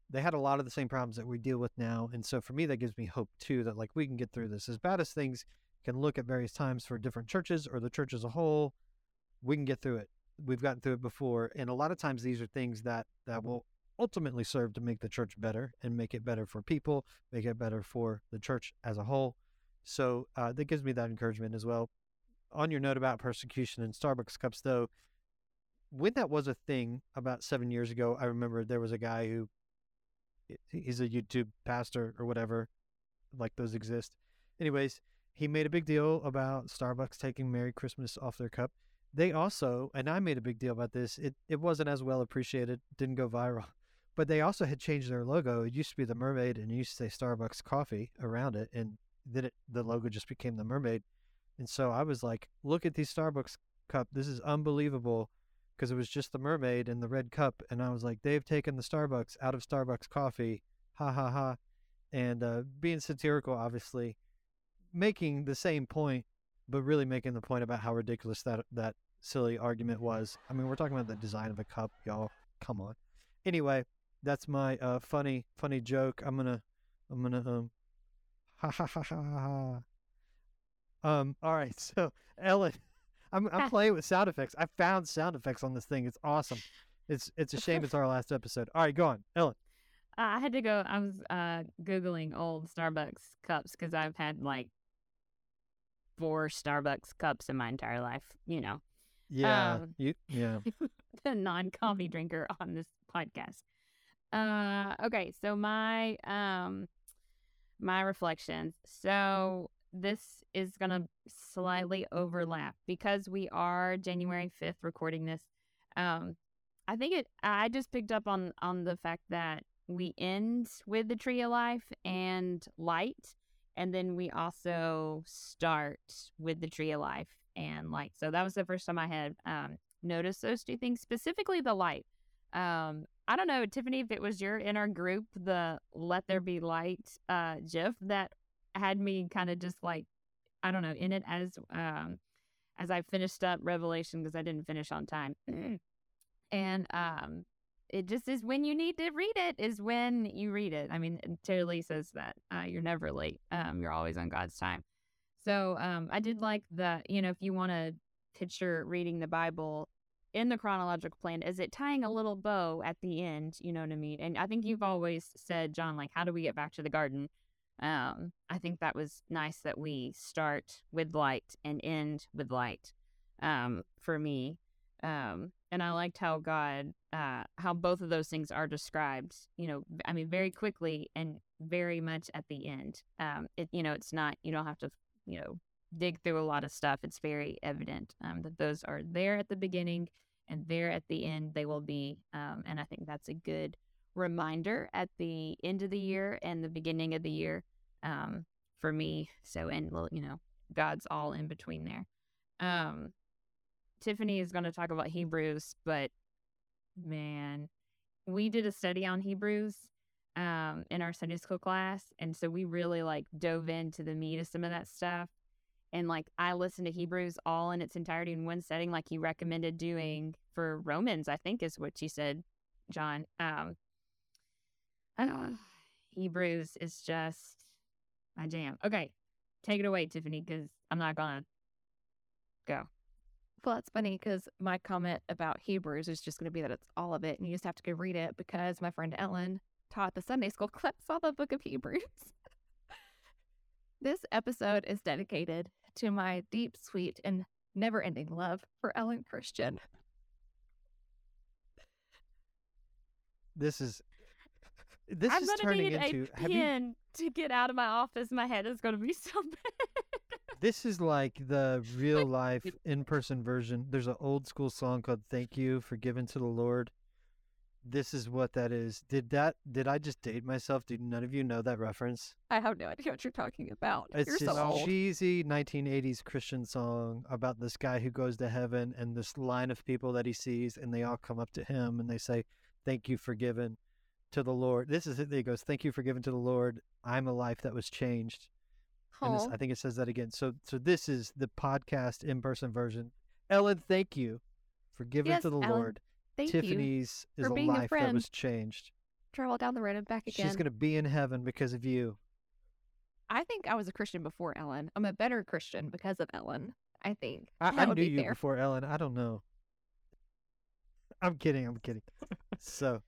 They had a lot of the same problems that we deal with now, and so for me, that gives me hope too. That like we can get through this. As bad as things can look at various times for different churches or the church as a whole, we can get through it. We've gotten through it before, and a lot of times these are things that that will ultimately serve to make the church better and make it better for people, make it better for the church as a whole. So uh, that gives me that encouragement as well. On your note about persecution and Starbucks cups, though, when that was a thing about seven years ago, I remember there was a guy who he's a YouTube pastor or whatever, like those exist. Anyways, he made a big deal about Starbucks taking Merry Christmas off their cup. They also, and I made a big deal about this, it, it wasn't as well appreciated, didn't go viral, [LAUGHS] but they also had changed their logo. It used to be the mermaid and used to say Starbucks coffee around it. And then it, the logo just became the mermaid. And so I was like, look at these Starbucks cup. This is unbelievable because it was just the mermaid and the red cup. And I was like, they've taken the Starbucks out of Starbucks coffee. Ha ha ha. And uh, being satirical, obviously, making the same point, but really making the point about how ridiculous that that silly argument was. I mean, we're talking about the design of a cup, y'all. Come on. Anyway, that's my uh, funny funny joke. I'm gonna I'm gonna um [LAUGHS] ha ha ha ha ha. Um. All right. [LAUGHS] So Ellen, [LAUGHS] I'm I'm playing with sound effects. I found sound effects on this thing. It's awesome. It's it's a shame it's our last episode. All right, go on, Ellen. I had to go. I was uh, googling old Starbucks cups because I've had like four Starbucks cups in my entire life. You know, Yeah. Um, you yeah. [LAUGHS] the non-coffee drinker on this podcast. Uh, okay, so my um my reflections. So this is gonna slightly overlap because we are January fifth recording this. Um, I think it. I just picked up on on the fact that we end with the tree of life and light, and then we also start with the tree of life and light. So that was the first time I had um noticed those two things, specifically the light. Um, I don't know, Tiffany, if it was your in our group, the "Let There Be Light" uh, GIF that had me kind of just like, I don't know, in it as um as I finished up Revelation because I didn't finish on time, [CLEARS THROAT] and um, it just is when you need to read it is when you read it. I mean, Tara-Leigh says that uh, you're never late. Um, you're always on God's time. So um, I did like the, you know, if you want to picture reading the Bible in the chronological plan, is it tying a little bow at the end? You know what I mean? And I think you've always said, John, like, how do we get back to the garden? Um, I think that was nice that we start with light and end with light. Um, for me, um, and I liked how God, uh, how both of those things are described. You know, I mean, very quickly and very much at the end. Um, it, you know, it's not you don't have to, you know, dig through a lot of stuff. It's very evident um, that those are there at the beginning and there at the end they will be. Um, and I think that's a good reminder at the end of the year and the beginning of the year um, for me. So, and well, you know, God's all in between there. Um, Tiffany is going to talk about Hebrews, but man, we did a study on Hebrews um, in our Sunday school class, and so we really like dove into the meat of some of that stuff. And like I listened to Hebrews all in its entirety in one setting, like he recommended doing for Romans, I think is what you said, John. Um, uh, Hebrews is just my jam. Okay, take it away, Tiffany, because I'm not gonna go. Well, that's funny because my comment about Hebrews is just going to be that it's all of it, and you just have to go read it because my friend Ellen taught the Sunday school class on the book of Hebrews. [LAUGHS] this episode is dedicated to my deep, sweet, and never ending love for Ellen Christian. This is this I'm is turning into a have you pen to get out of my office. My head is gonna be [LAUGHS] so bad. This is like the real [LAUGHS] life in person version. There's an old school song called Thank You for Giving to the Lord. This is what that is. Did that? Did I just date myself? Did none of you know that reference? I have no idea what you're talking about. It's you're this so old. cheesy 1980s Christian song about this guy who goes to heaven and this line of people that he sees, and they all come up to him and they say, "Thank you, forgiven to the Lord." This is it. He goes, "Thank you, forgiven to the Lord. I'm a life that was changed." And this, I think it says that again. So, so this is the podcast in-person version. Ellen, thank you, forgiven Yes, to the Ellen, Lord. Thank you. Tiffany's is for a being a life that friend. was changed. Travel down the road and back again. She's gonna be in heaven because of you. I think I was a Christian before Ellen. I'm a better Christian because of Ellen. I think I, that I would knew be you fair. before Ellen. I don't know. I'm kidding. I'm kidding. [LAUGHS] so,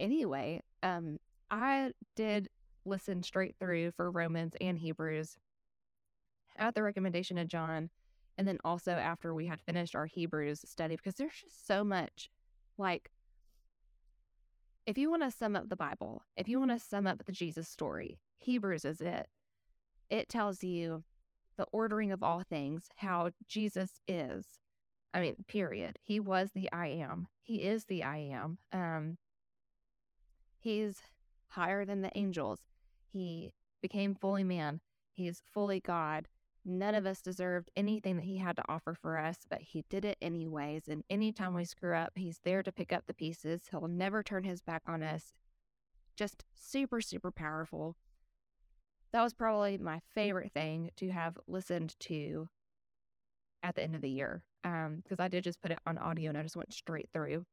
Anyway, um, I did listen straight through for Romans and Hebrews at the recommendation of John, and then also after we had finished our Hebrews study because there's just so much. Like, if you want to sum up the Bible, if you want to sum up the Jesus story, Hebrews is it. It tells you the ordering of all things, how Jesus is. I mean, period. He was the I am. He is the I am. Um, he's higher than the angels. He became fully man. He's fully God. None of us deserved anything that he had to offer for us, but he did it anyways. And anytime we screw up, he's there to pick up the pieces. He'll never turn his back on us. Just super, super powerful. That was probably my favorite thing to have listened to at the end of the year. Um, because I did just put it on audio and I just went straight through.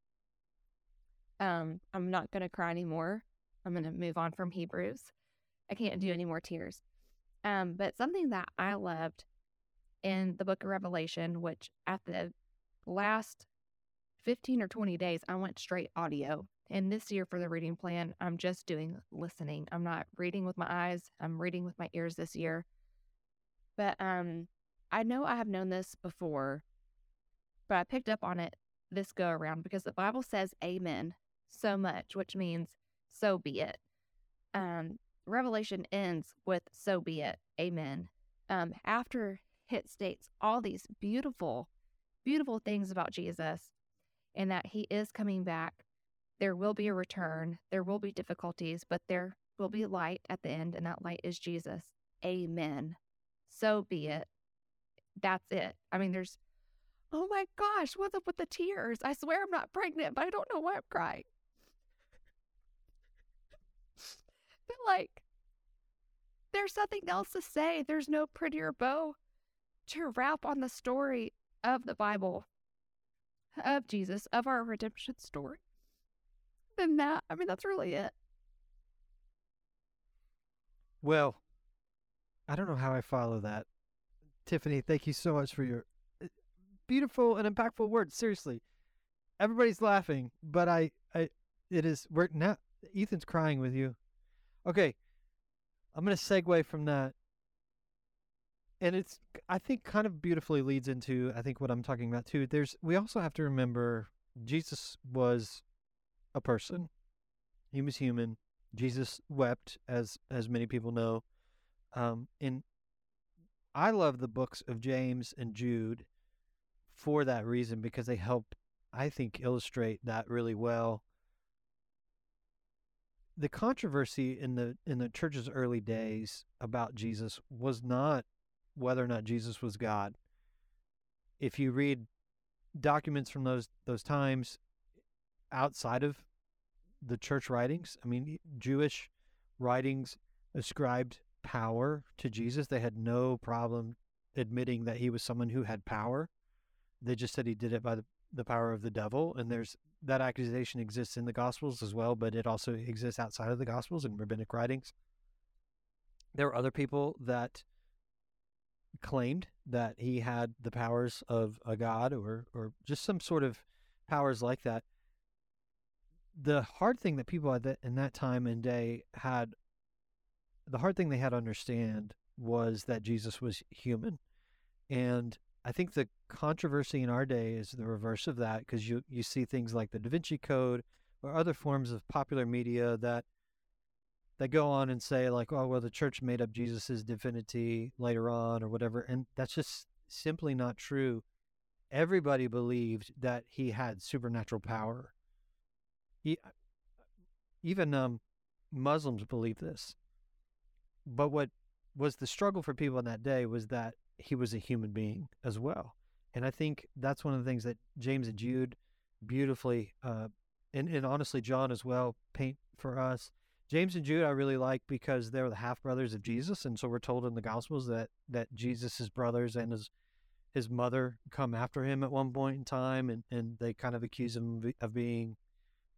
Um, I'm not gonna cry anymore. I'm gonna move on from Hebrews. I can't do any more tears. Um, but something that I loved in the book of Revelation, which at the last 15 or 20 days, I went straight audio. And this year for the reading plan, I'm just doing listening. I'm not reading with my eyes, I'm reading with my ears this year. But um, I know I have known this before, but I picked up on it this go around because the Bible says amen so much, which means so be it. Um, Revelation ends with so be it, amen. Um, after it states all these beautiful, beautiful things about Jesus and that he is coming back. There will be a return, there will be difficulties, but there will be light at the end, and that light is Jesus. Amen. So be it. That's it. I mean, there's Oh my gosh, what's up with the tears? I swear I'm not pregnant, but I don't know why I'm crying. But like, there's nothing else to say. There's no prettier bow to wrap on the story of the Bible, of Jesus, of our redemption story than that. I mean, that's really it. well, I don't know how I follow that. Tiffany, thank you so much for your uh, beautiful and impactful words. Seriously, everybody's laughing, but I, I, it is we're now. Ethan's crying with you. Okay, I'm gonna segue from that, and it's I think kind of beautifully leads into I think what I'm talking about too. There's we also have to remember Jesus was a person. He was human. Jesus wept, as as many people know. Um, and I love the books of James and Jude for that reason because they help, I think, illustrate that really well. The controversy in the in the church's early mm-hmm. days about Jesus was not whether or not Jesus was God. If you read documents from those those times outside of the church writings, I mean Jewish writings ascribed power to Jesus. They had no problem admitting that he was someone who had power. They just said he did it by the, the power of the devil. And there's that accusation exists in the Gospels as well, but it also exists outside of the Gospels in rabbinic writings. There were other people that claimed that he had the powers of a god or or just some sort of powers like that. The hard thing that people at that in that time and day had the hard thing they had to understand was that Jesus was human. And I think the controversy in our day is the reverse of that because you, you see things like the Da Vinci Code or other forms of popular media that that go on and say like, oh well, the church made up Jesus's divinity later on or whatever, and that's just simply not true. Everybody believed that he had supernatural power. even um, Muslims believe this. But what was the struggle for people in that day was that he was a human being as well. And I think that's one of the things that James and Jude beautifully, uh, and, and honestly, John as well, paint for us. James and Jude I really like because they're the half brothers of Jesus, and so we're told in the Gospels that that Jesus' brothers and his his mother come after him at one point in time, and, and they kind of accuse him of being,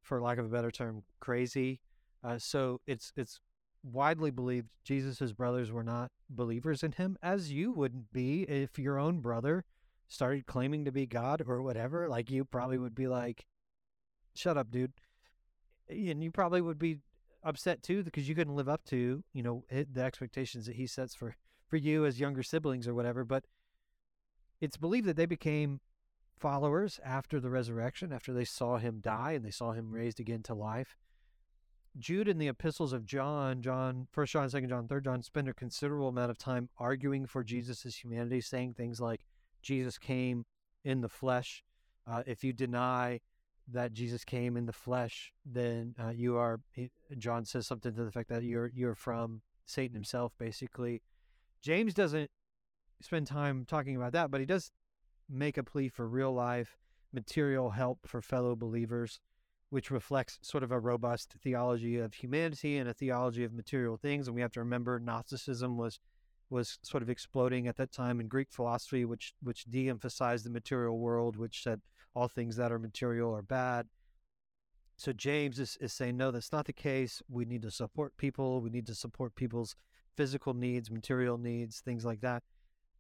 for lack of a better term, crazy. Uh, so it's it's widely believed Jesus' brothers were not believers in him, as you wouldn't be if your own brother started claiming to be God or whatever. Like you probably mm-hmm. would be like, "Shut up, dude," eh, and you probably would be upset too because you couldn't live up to you know eh, the expectations that he sets for for you as younger siblings or whatever. But it's believed that they became followers after the resurrection, after they saw him die and they saw him mm-hmm. raised again to life. Jude in the epistles of John, John, First John, Second John, Third John, spend a considerable amount of time arguing for mm-hmm. Jesus' humanity, saying things like Jesus came in the flesh. Uh, if you deny that Jesus came in the flesh, then uh, you are. John says something to the fact that you're you're from Satan himself, basically. James doesn't spend time talking about that, but he does make a plea for real life material help for fellow believers, which reflects sort of a robust theology of humanity and a theology of material things. And we have to remember Gnosticism was was sort of exploding at that time in Greek philosophy, which which de-emphasized the material world, which said all things that are material are bad. So James is, is saying, no, that's not the case. We need to support people. We need to support people's physical needs, material needs, things like that.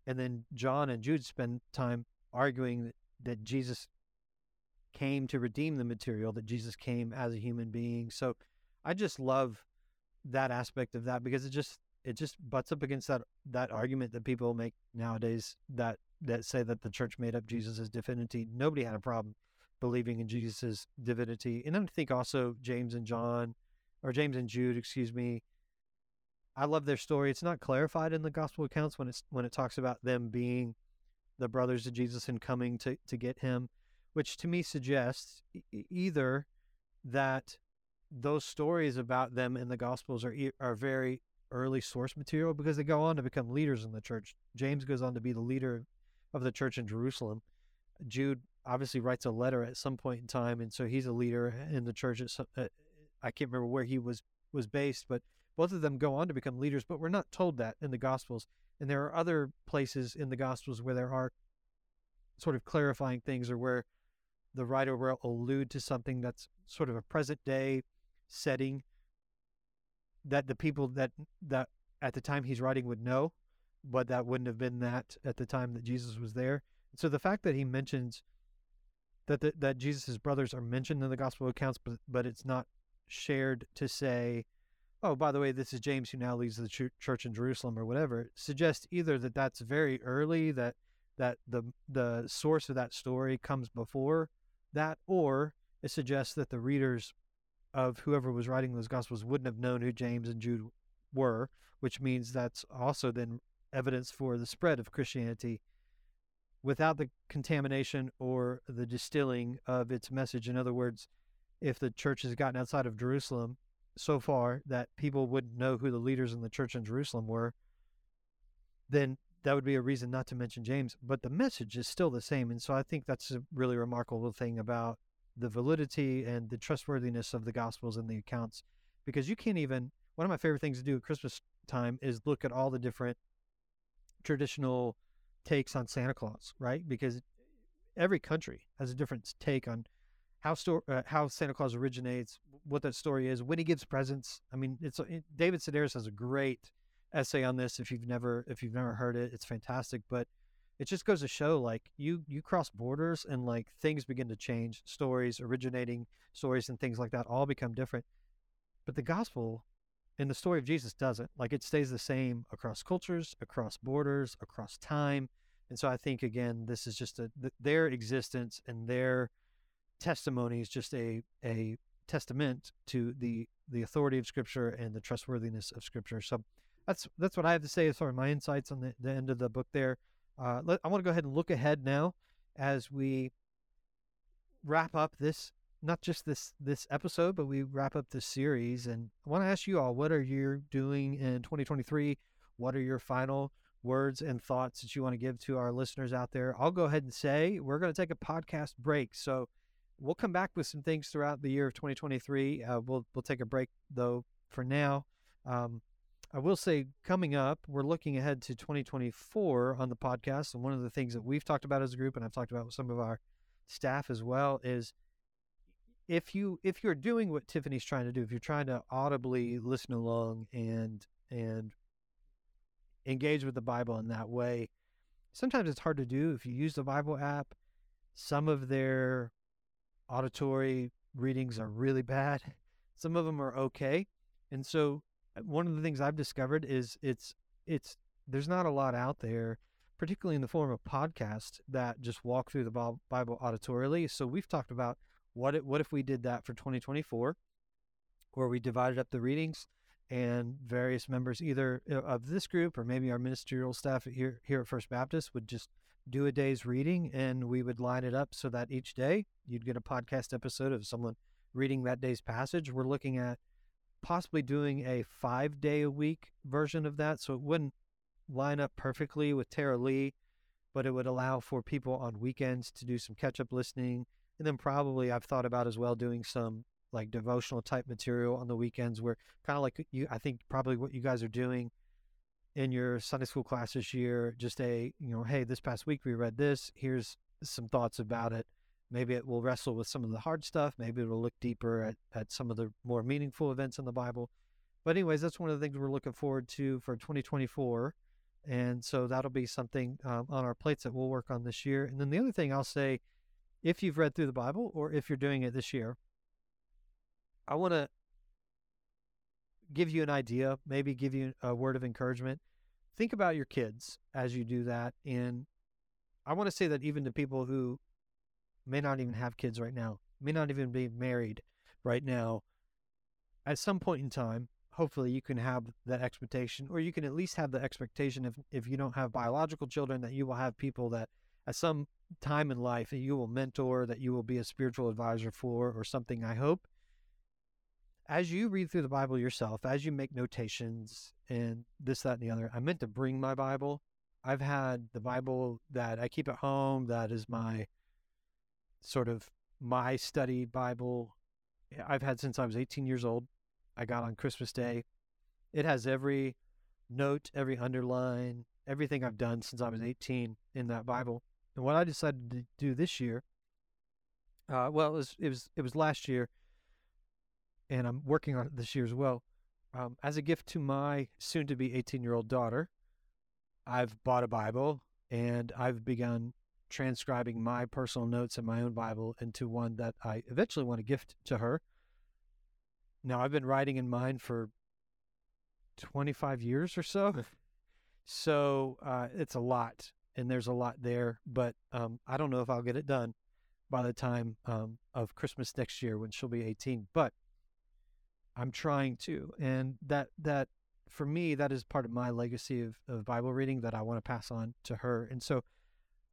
And then John and Jude spend time arguing that, that Jesus came to redeem the material, that Jesus came as a human being. So I just love that aspect of that because it just it just butts up against that that argument that people make nowadays that that say that the church made up mm. Jesus' divinity. Nobody had a problem believing in Jesus' divinity. And I think also James and John or James and Jude, excuse me, I love their story. It's not clarified in the gospel accounts when it's when it talks about them being the brothers of Jesus and coming to to get him, which to me suggests either that those stories about them in the gospels are are very early source material because they go on to become leaders in the church. James goes on to be the leader of the church in Jerusalem. Jude obviously writes a letter at some point in time, and so he's a leader in the church. At some, uh, I can't remember where he was was based, but both of them go on to become leaders, but we're not told that in the Gospels. And there are other places in the Gospels where there are sort of clarifying things or where the writer will allude to something that's sort of a present day setting that the people that that at the time he's writing would know, but that wouldn't have been that at the time that Jesus was there. So the fact that he mentions that the, that Jesus' brothers are mentioned in the gospel accounts, but but it's not shared to say oh, by the way, this is James who now leads the ch- church in Jerusalem or whatever, suggests either that that's very early, that that the the source of that story comes before that, or it suggests that the readers of whoever was writing those gospels wouldn't have known who James and Jude were, which means that's also then evidence for the spread of Christianity without the contamination or the distilling of its message. In other words, if the church has gotten outside of Jerusalem so far that people wouldn't know who the leaders in the church in Jerusalem were, then that would be a reason not to mention James. But the message is still the same. And so I think that's a really remarkable thing about the validity and the trustworthiness of the Gospels and the accounts. Because you can't even, one of my favorite things to do at Christmas time is look at all the different traditional takes on Santa Claus, right? Because every country has a different take on how sto- uh, how Santa Claus originates, what that story is, when he gives presents. I mean, it's it, David Sedaris has a great essay on this. If you've never if you've never heard it, it's fantastic. But it just goes to show like you you cross borders and like things begin to change. Stories, originating stories, and things like that all become different. But the gospel and the story of Jesus doesn't. Like it stays the same across cultures, across borders, across time. And so I think again, this is just a their existence and their testimony is just a a testament to the the authority of Scripture and the trustworthiness of Scripture. So that's that's what I have to say as far as my insights on the, the end of the book. There, uh, let, I want to go ahead and look ahead now as we wrap up this not just this this episode, but we wrap up this series. And I want to ask you all, what are you doing in 2023? What are your final words and thoughts that you want to give to our listeners out there? I'll go ahead and say we're going to take a podcast break. So we'll come back with some things throughout the year of 2023. Uh, we'll we'll take a break though for now. Um, I will say, coming up, we're looking ahead to 2024 on the podcast, and one of the things that we've talked about as a group, and I've talked about with some of our staff as well, is if you if you're doing what Tiffany's trying to do, if you're trying to audibly listen along and and engage with the Bible in that way, sometimes it's hard to do. If you use the Bible app, some of their auditory readings are really bad. [LAUGHS] Some of them are okay. And so one of the things I've discovered is it's it's there's not a lot out there, particularly in the form of podcast that just walk through the Bible auditorially. So we've talked about what it, what if we did that for 2024, where we divided up the readings and various members either uh, of this group or maybe our ministerial staff here here at First Baptist would just do a day's reading and we would line it up so that each day you'd get a podcast episode of someone reading that day's passage. We're looking at possibly doing a five day a week version of that. So it wouldn't line up perfectly with Tara-Leigh, but it would allow for people on weekends to do some catch up listening. And then probably I've thought about as well doing some like devotional type material on the weekends where kind of like you, I think probably what you guys are doing in your Sunday school class this year, just a, you know, hey, this past week we read this. Here's some thoughts about it. Maybe it will wrestle with some of the hard stuff. Maybe it'll look deeper at, at some of the more meaningful events in the Bible. But, anyways, that's one of the things we're looking forward to for 2024. And so that'll be something um, on our plates that we'll work on this year. And then the other thing I'll say if you've read through the Bible or if you're doing it this year, I want to give you an idea, maybe give you a word of encouragement. Think about your kids as you do that. And I want to say that even to people who may not even have kids right now, may not even be married right now, at some point in time, hopefully you can have that expectation, or you can at least have the expectation if, if you don't have biological children, that you will have people that at some time in life that you will mentor, that you will be a spiritual advisor for, or something, I hope as you read through the Bible yourself, as you make notations and this, that, and the other, I meant to bring my Bible. I've had the Bible that I keep at home that is my sort of my study Bible. I've had since I was 18 years old. I got on Christmas Day. It has every note, every underline, everything I've done since I was 18 in that Bible. And what I decided to do this year, uh, well, it was it was it was last year and I'm working on it this year as well. Um, as a gift to my soon to be 18 year old daughter, I've bought a Bible and I've begun transcribing my personal notes in my own Bible into one that I eventually want to gift to her. Now, I've been writing in mine for 25 years or so. so uh, it's a lot, and there's a lot there, but um, I don't know if I'll get it done by the time um, of Christmas next year when she'll be 18. But I'm trying to, and that that for me that is part of my legacy of, of Bible reading that I want to pass on to her. And so,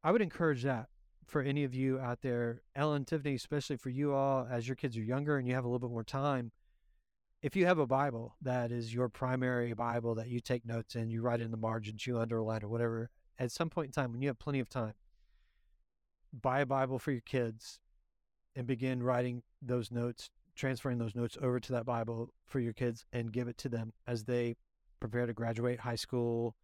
I would encourage that for any of you out there, Ellen, Tiffany, especially for you all as your kids are younger and you have a little bit more time. If you have a Bible that is your primary Bible that you take notes in, you write in the margins, you underline or whatever, at some point in time when you have plenty of time, buy a Bible for your kids and begin writing those notes transferring those notes over to that Bible for your kids and give it to them as they prepare to graduate high school,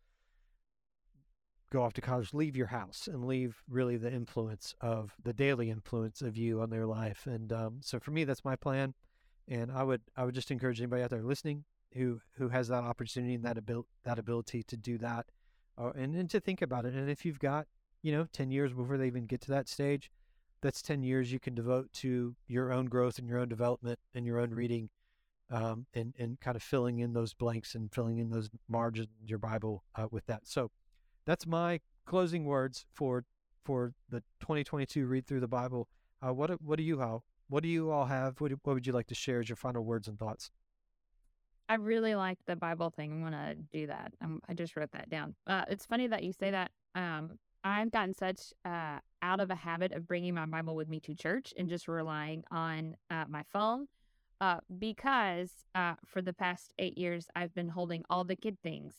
go off to college, leave your house and leave really the influence of the daily influence of you on their life. And um, so for me, that's my plan. And I would I would just encourage anybody out there listening who who has that opportunity and that abil- that ability to do that, uh, and and to think about it. And if you've got you know ten years before they even get to that stage, that's 10 years you can devote to your own growth and your own development and your own reading um, and, and kind of filling in those blanks and filling in those margins in your Bible uh, with that. So that's my closing words for for the 2022 read through the Bible. Uh, what what do you all what do you all have? What, what would you like to share as your final words and thoughts? I really like the Bible thing. I'm gonna do that. I'm, i just wrote that down. Uh, it's funny that you say that. Um, I've gotten such uh, out of a habit of bringing my Bible with me to church and just relying on uh, my phone uh, because uh, for the past eight years I've been holding all the kid things.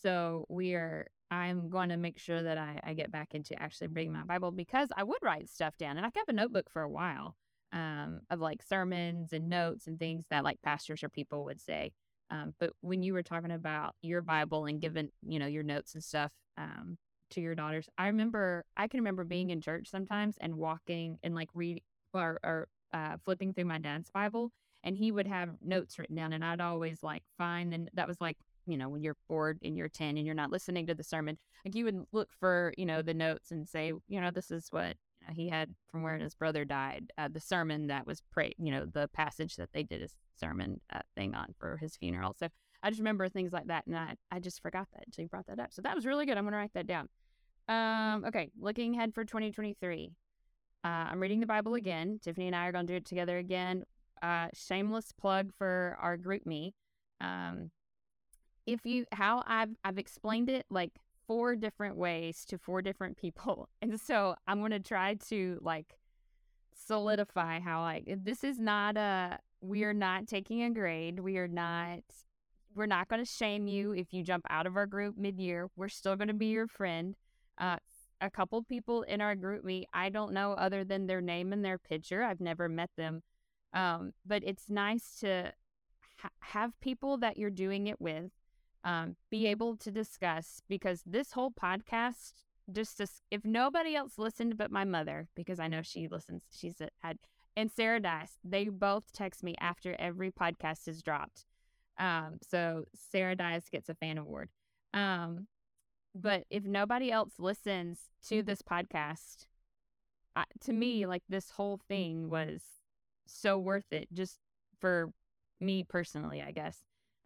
So we are. I'm going to make sure that I, I get back into actually bringing my Bible because I would write stuff down and I kept a notebook for a while um, of like sermons and notes and things that like pastors or people would say. Um, but when you were talking about your Bible and giving, you know, your notes and stuff um, to your daughters, I remember, I can remember being in church sometimes and walking and like read or, or uh, flipping through my dad's Bible, and he would have notes written down, and I'd always like find, and that was like, you know, when you're bored and you're 10 and you're not listening to the sermon, like you would look for, you know, the notes and say, you know, this is what he had from where his brother died, uh, the sermon that was pray, you know, the passage that they did a sermon uh, thing on for his funeral. So I just remember things like that, and I, I just forgot that until you brought that up. So that was really good. I'm going to write that down. Um, okay, looking ahead for 2023. Uh, I'm reading the Bible again. Tiffany and I are going to do it together again. Uh, shameless plug for our GroupMe. Um, if you how I've I've explained it like four different ways to four different people. [LAUGHS] And so I'm going to try to like solidify how like this is not a we are not taking a grade. We are not we're not going to shame you if you jump out of our group mid-year. We're still going to be your friend. Uh a couple people in our GroupMe, I don't know other than their name and their picture. I've never met them. Um, but it's nice to ha- have people that you're doing it with um, be able to discuss because this whole podcast just to, if nobody else listened but my mother because I know she listens she's had and Sarah Dice they both text me after every podcast is dropped. Um, so Sarah Dice gets a fan award. Um, but if nobody else listens to this podcast uh, to me like this whole thing was so worth it just for me personally I guess.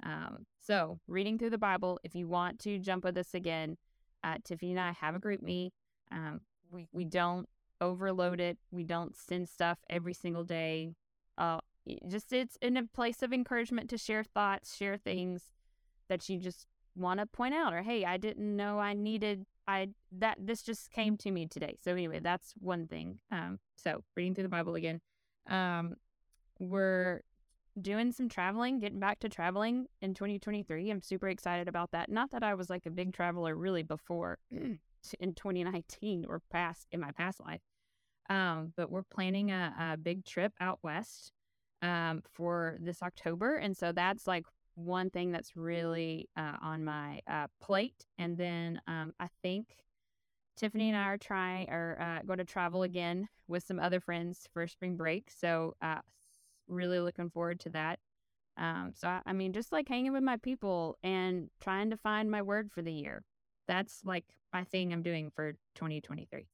Um, so, reading through the Bible, if you want to jump with us again, uh, Tiffany and I have a GroupMe. Um, we, we don't overload it, we don't send stuff every single day. Uh, just it's in a place of encouragement to share thoughts, share things that you just want to point out, or hey, I didn't know I needed. I that this just came to me today. So anyway, that's one thing. Um, so reading through the Bible again. Um, we're doing some traveling, getting back to traveling in 2023. I'm super excited about that. Not that I was like a big traveler really before [CLEARS THROAT] in 2019 or past in my past life. Um, but we're planning a, a, big trip out west um, for this October. And so that's like one thing that's really uh, on my uh, plate. And then um, I think Tiffany and I are trying or uh, going to travel again with some other friends for spring break. So uh, really looking forward to that. Um, so, I, I mean, just like hanging with my people and trying to find my word for the year. That's like my thing I'm doing for 2023.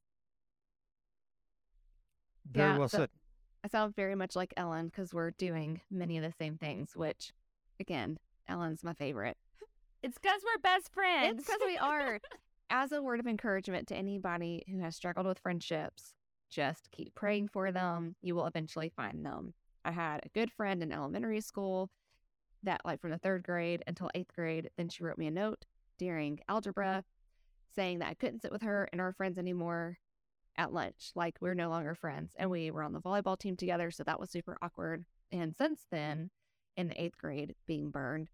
Very Yeah, well so- said. I sound very much like Ellen because we're doing many of the same things, which, again, Ellen's my favorite. It's because we're best friends. It's because we are. As a word of encouragement to anybody who has struggled with friendships, just keep praying for them. You will eventually find them. I had a good friend in elementary school that, like, from the third grade until eighth grade, then she wrote me a note during algebra saying that I couldn't sit with her and our friends anymore at lunch. Like, we're no longer friends. And we were on the volleyball team together. So that was super awkward. And since then, in the eighth grade, being burned,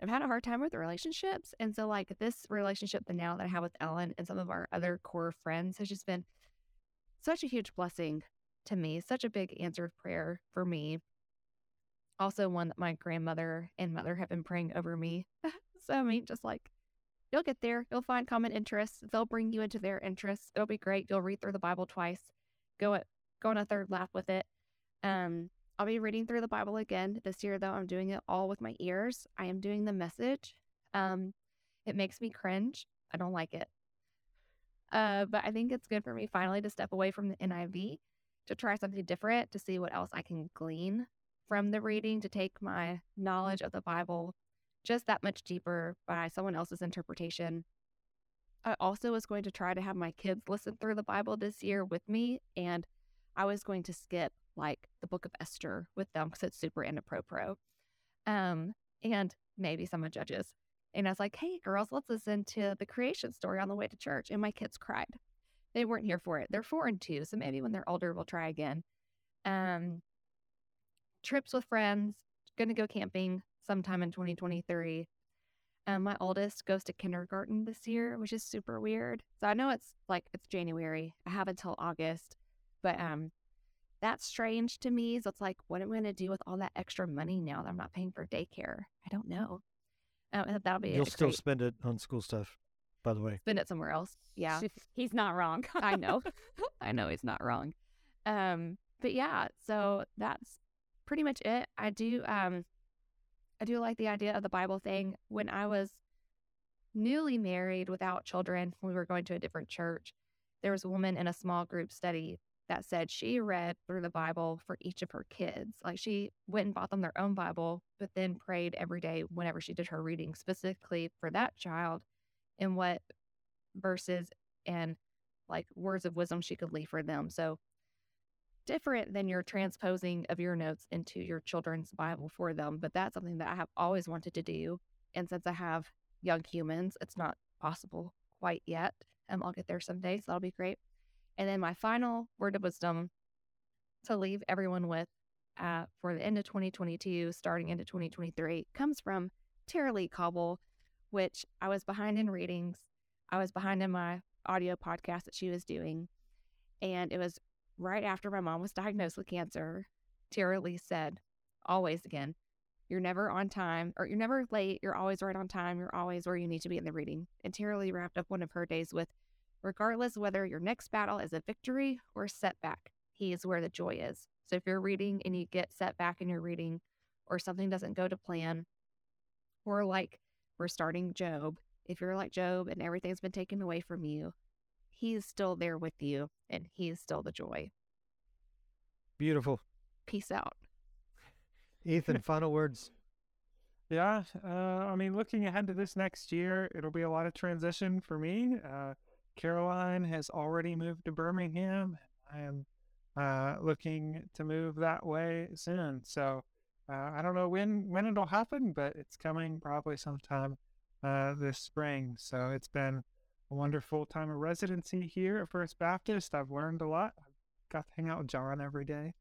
I've had a hard time with relationships. And so, like, this relationship that now that I have with Ellen and some of our other core friends has just been such a huge blessing to me, such a big answered prayer for me. Also, one that my grandmother and mother have been praying over me. [LAUGHS] so, I mean, just like, you'll get there. You'll find common interests. They'll bring you into their interests. It'll be great. You'll read through the Bible twice. Go at, go on a third lap with it. Um, I'll be reading through the Bible again this year, though. I'm doing it all with my ears. I am doing the message. Um, it makes me cringe. I don't like it. Uh, but I think it's good for me finally to step away from the NIV to try something different, to see what else I can glean from the reading, to take my knowledge of the Bible just that much deeper by someone else's interpretation. I also was going to try to have my kids listen through the Bible this year with me, and I was going to skip like the book of Esther with them because it's super inappropriate. Um, and maybe some of Judges. And I was like, hey, girls, let's listen to the creation story on the way to church. And my kids cried. They weren't here for it. They're four and two, so maybe when they're older, we'll try again. Um, trips with friends, going to go camping sometime in 2023. Um, my oldest goes to kindergarten this year, which is super weird. So I know it's like it's January. I have until August, but um, that's strange to me. So it's like, what am I going to do with all that extra money now that I'm not paying for daycare? I don't know. Um, that'll be. You'll still great... spend it on school stuff, by the way. Spend it somewhere else. Yeah, he's not wrong. [LAUGHS] I know. [LAUGHS] I know he's not wrong. Um, but yeah, so that's pretty much it. I do. Um, I do like the idea of the Bible thing. When I was newly married without children, we were going to a different church. There was a woman in a small group study that said she read through the Bible for each of her kids. Like she went and bought them their own Bible, but then prayed every day whenever she did her reading specifically for that child and what verses and like words of wisdom she could leave for them. So different than your transposing of your notes into your children's Bible for them. But that's something that I have always wanted to do. And since I have young humans, it's not possible quite yet. Um, I'll get there someday, so that'll be great. And then my final word of wisdom to leave everyone with uh, for the end of 2022, starting into 2023, comes from Tara-Leigh Cobble, which I was behind in readings. I was behind in my audio podcast that she was doing. And it was right after my mom was diagnosed with cancer, Tara-Leigh said, always again, you're never on time or you're never late. You're always right on time. You're always where you need to be in the reading. And Tara-Leigh wrapped up one of her days with, regardless whether your next battle is a victory or a setback, he is where the joy is. So if you're reading and you get set back in your reading or something doesn't go to plan, or like we're starting Job, if you're like Job and everything's been taken away from you, he's still there with you and he's still the joy. Beautiful. Peace out. Ethan, [LAUGHS] final words. Yeah, uh, I mean, looking ahead to this next year, it'll be a lot of transition for me. Uh, Caroline has already moved to Birmingham. I am uh, looking to move that way soon. So uh, I don't know when when it'll happen, but it's coming probably sometime uh, this spring. So it's been a wonderful time of residency here at First Baptist. I've learned a lot. I've got to hang out with John every day.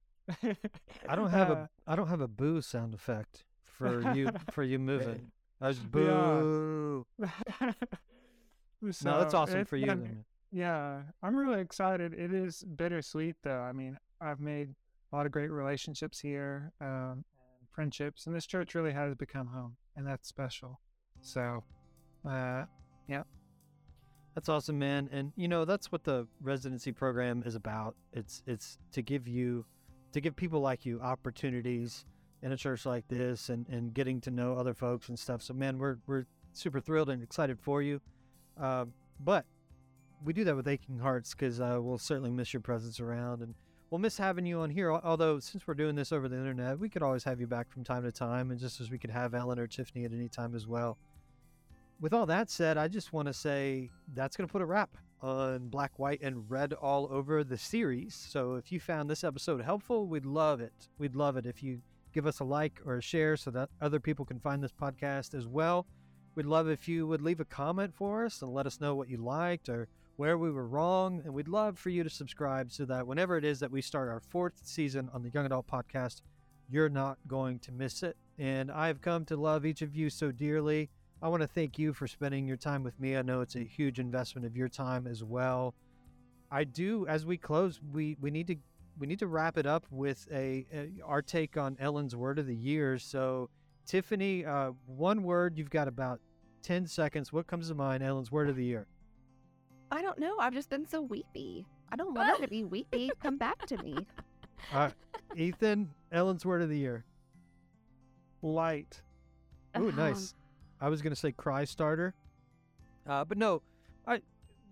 I don't [LAUGHS] have uh, a I don't have a boo sound effect for you [LAUGHS] for you moving. I was boo. Yeah. [LAUGHS] so no, that's awesome for you. Been, yeah, I'm really excited. It is bittersweet though. I mean, I've made a lot of great relationships here um, friendships, and this church really has become home, and that's special. So, uh, yeah, that's awesome, man. And you know, that's what the residency program is about. It's it's to give you to give people like you opportunities in a church like this and, and getting to know other folks and stuff. So man, we're we're super thrilled and excited for you. Uh, but we do that with aching hearts because uh, we'll certainly miss your presence around and we'll miss having you on here. Although since we're doing this over the internet, we could always have you back from time to time, and just as we could have Ellen or Tiffany at any time as well with all that said, I just want to say that's going to put a wrap on Black, White, and Red all over the series. So if you found this episode helpful, we'd love it. We'd love it if you give us a like or a share so that other people can find this podcast as well. We'd love if you would leave a comment for us and let us know what you liked or where we were wrong. And we'd love for you to subscribe so that whenever it is that we start our fourth season on the Young Adult Podcast, you're not going to miss it. And I've come to love each of you so dearly. I want to thank you for spending your time with me. I know it's a huge investment of your time as well. I do as we close, we we need to we need to wrap it up with a, a our take on Ellen's word of the year. So, Tiffany, uh, one word. You've got about ten seconds. What comes to mind? Ellen's word of the year. I don't know. I've just been so weepy. I don't want her to be weepy. [LAUGHS] Come back to me. Uh, Ethan, Ellen's word of the year. Light. Ooh, nice. I was gonna say cry starter, uh, but no. I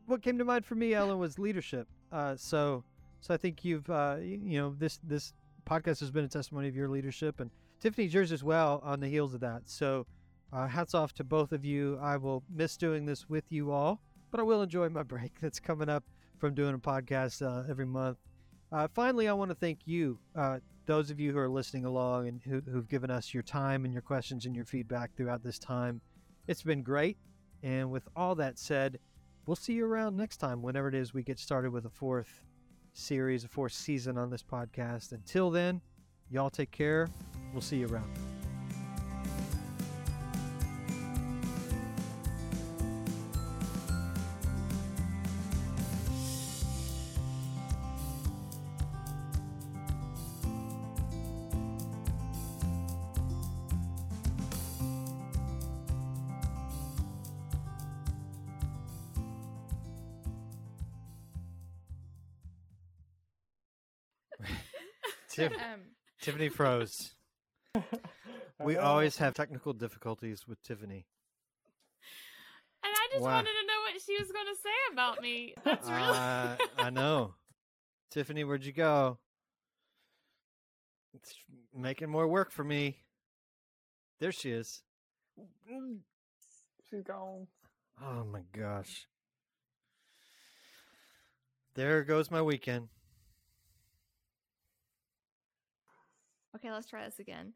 what came to mind for me, Ellen, was leadership. Uh, so so I think you've uh, you know this this podcast has been a testimony of your leadership, and Tiffany's yours as well on the heels of that. So uh, hats off to both of you. I will miss doing this with you all, but I will enjoy my [LAUGHS] break that's coming up from doing a podcast uh, every month. Uh, finally, I want to thank you, uh, those of you who are listening along and who, who've given us your time and your questions and your feedback throughout this time. It's been great. And with all that said, we'll see you around next time, whenever it is we get started with a fourth series, a fourth season on this podcast. Until then, y'all take care. We'll see you around. Tiff- [LAUGHS] Um, Tiffany froze. [LAUGHS] We always have technical difficulties with Tiffany. And I just Wow. wanted to know what she was going to say about me. That's really. Uh, I know. Tiffany, where'd you go? It's making more work for me. There she is. She's gone. Oh my gosh. There goes my weekend. Okay, let's try this again.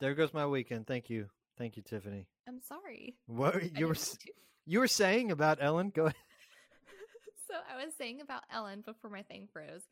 There goes my weekend. Thank you. Thank you, Tiffany. I'm sorry. What [LAUGHS] you were didn't s- mean to. [LAUGHS] you were saying about Ellen? Go ahead. so I was saying about Ellen before my thing froze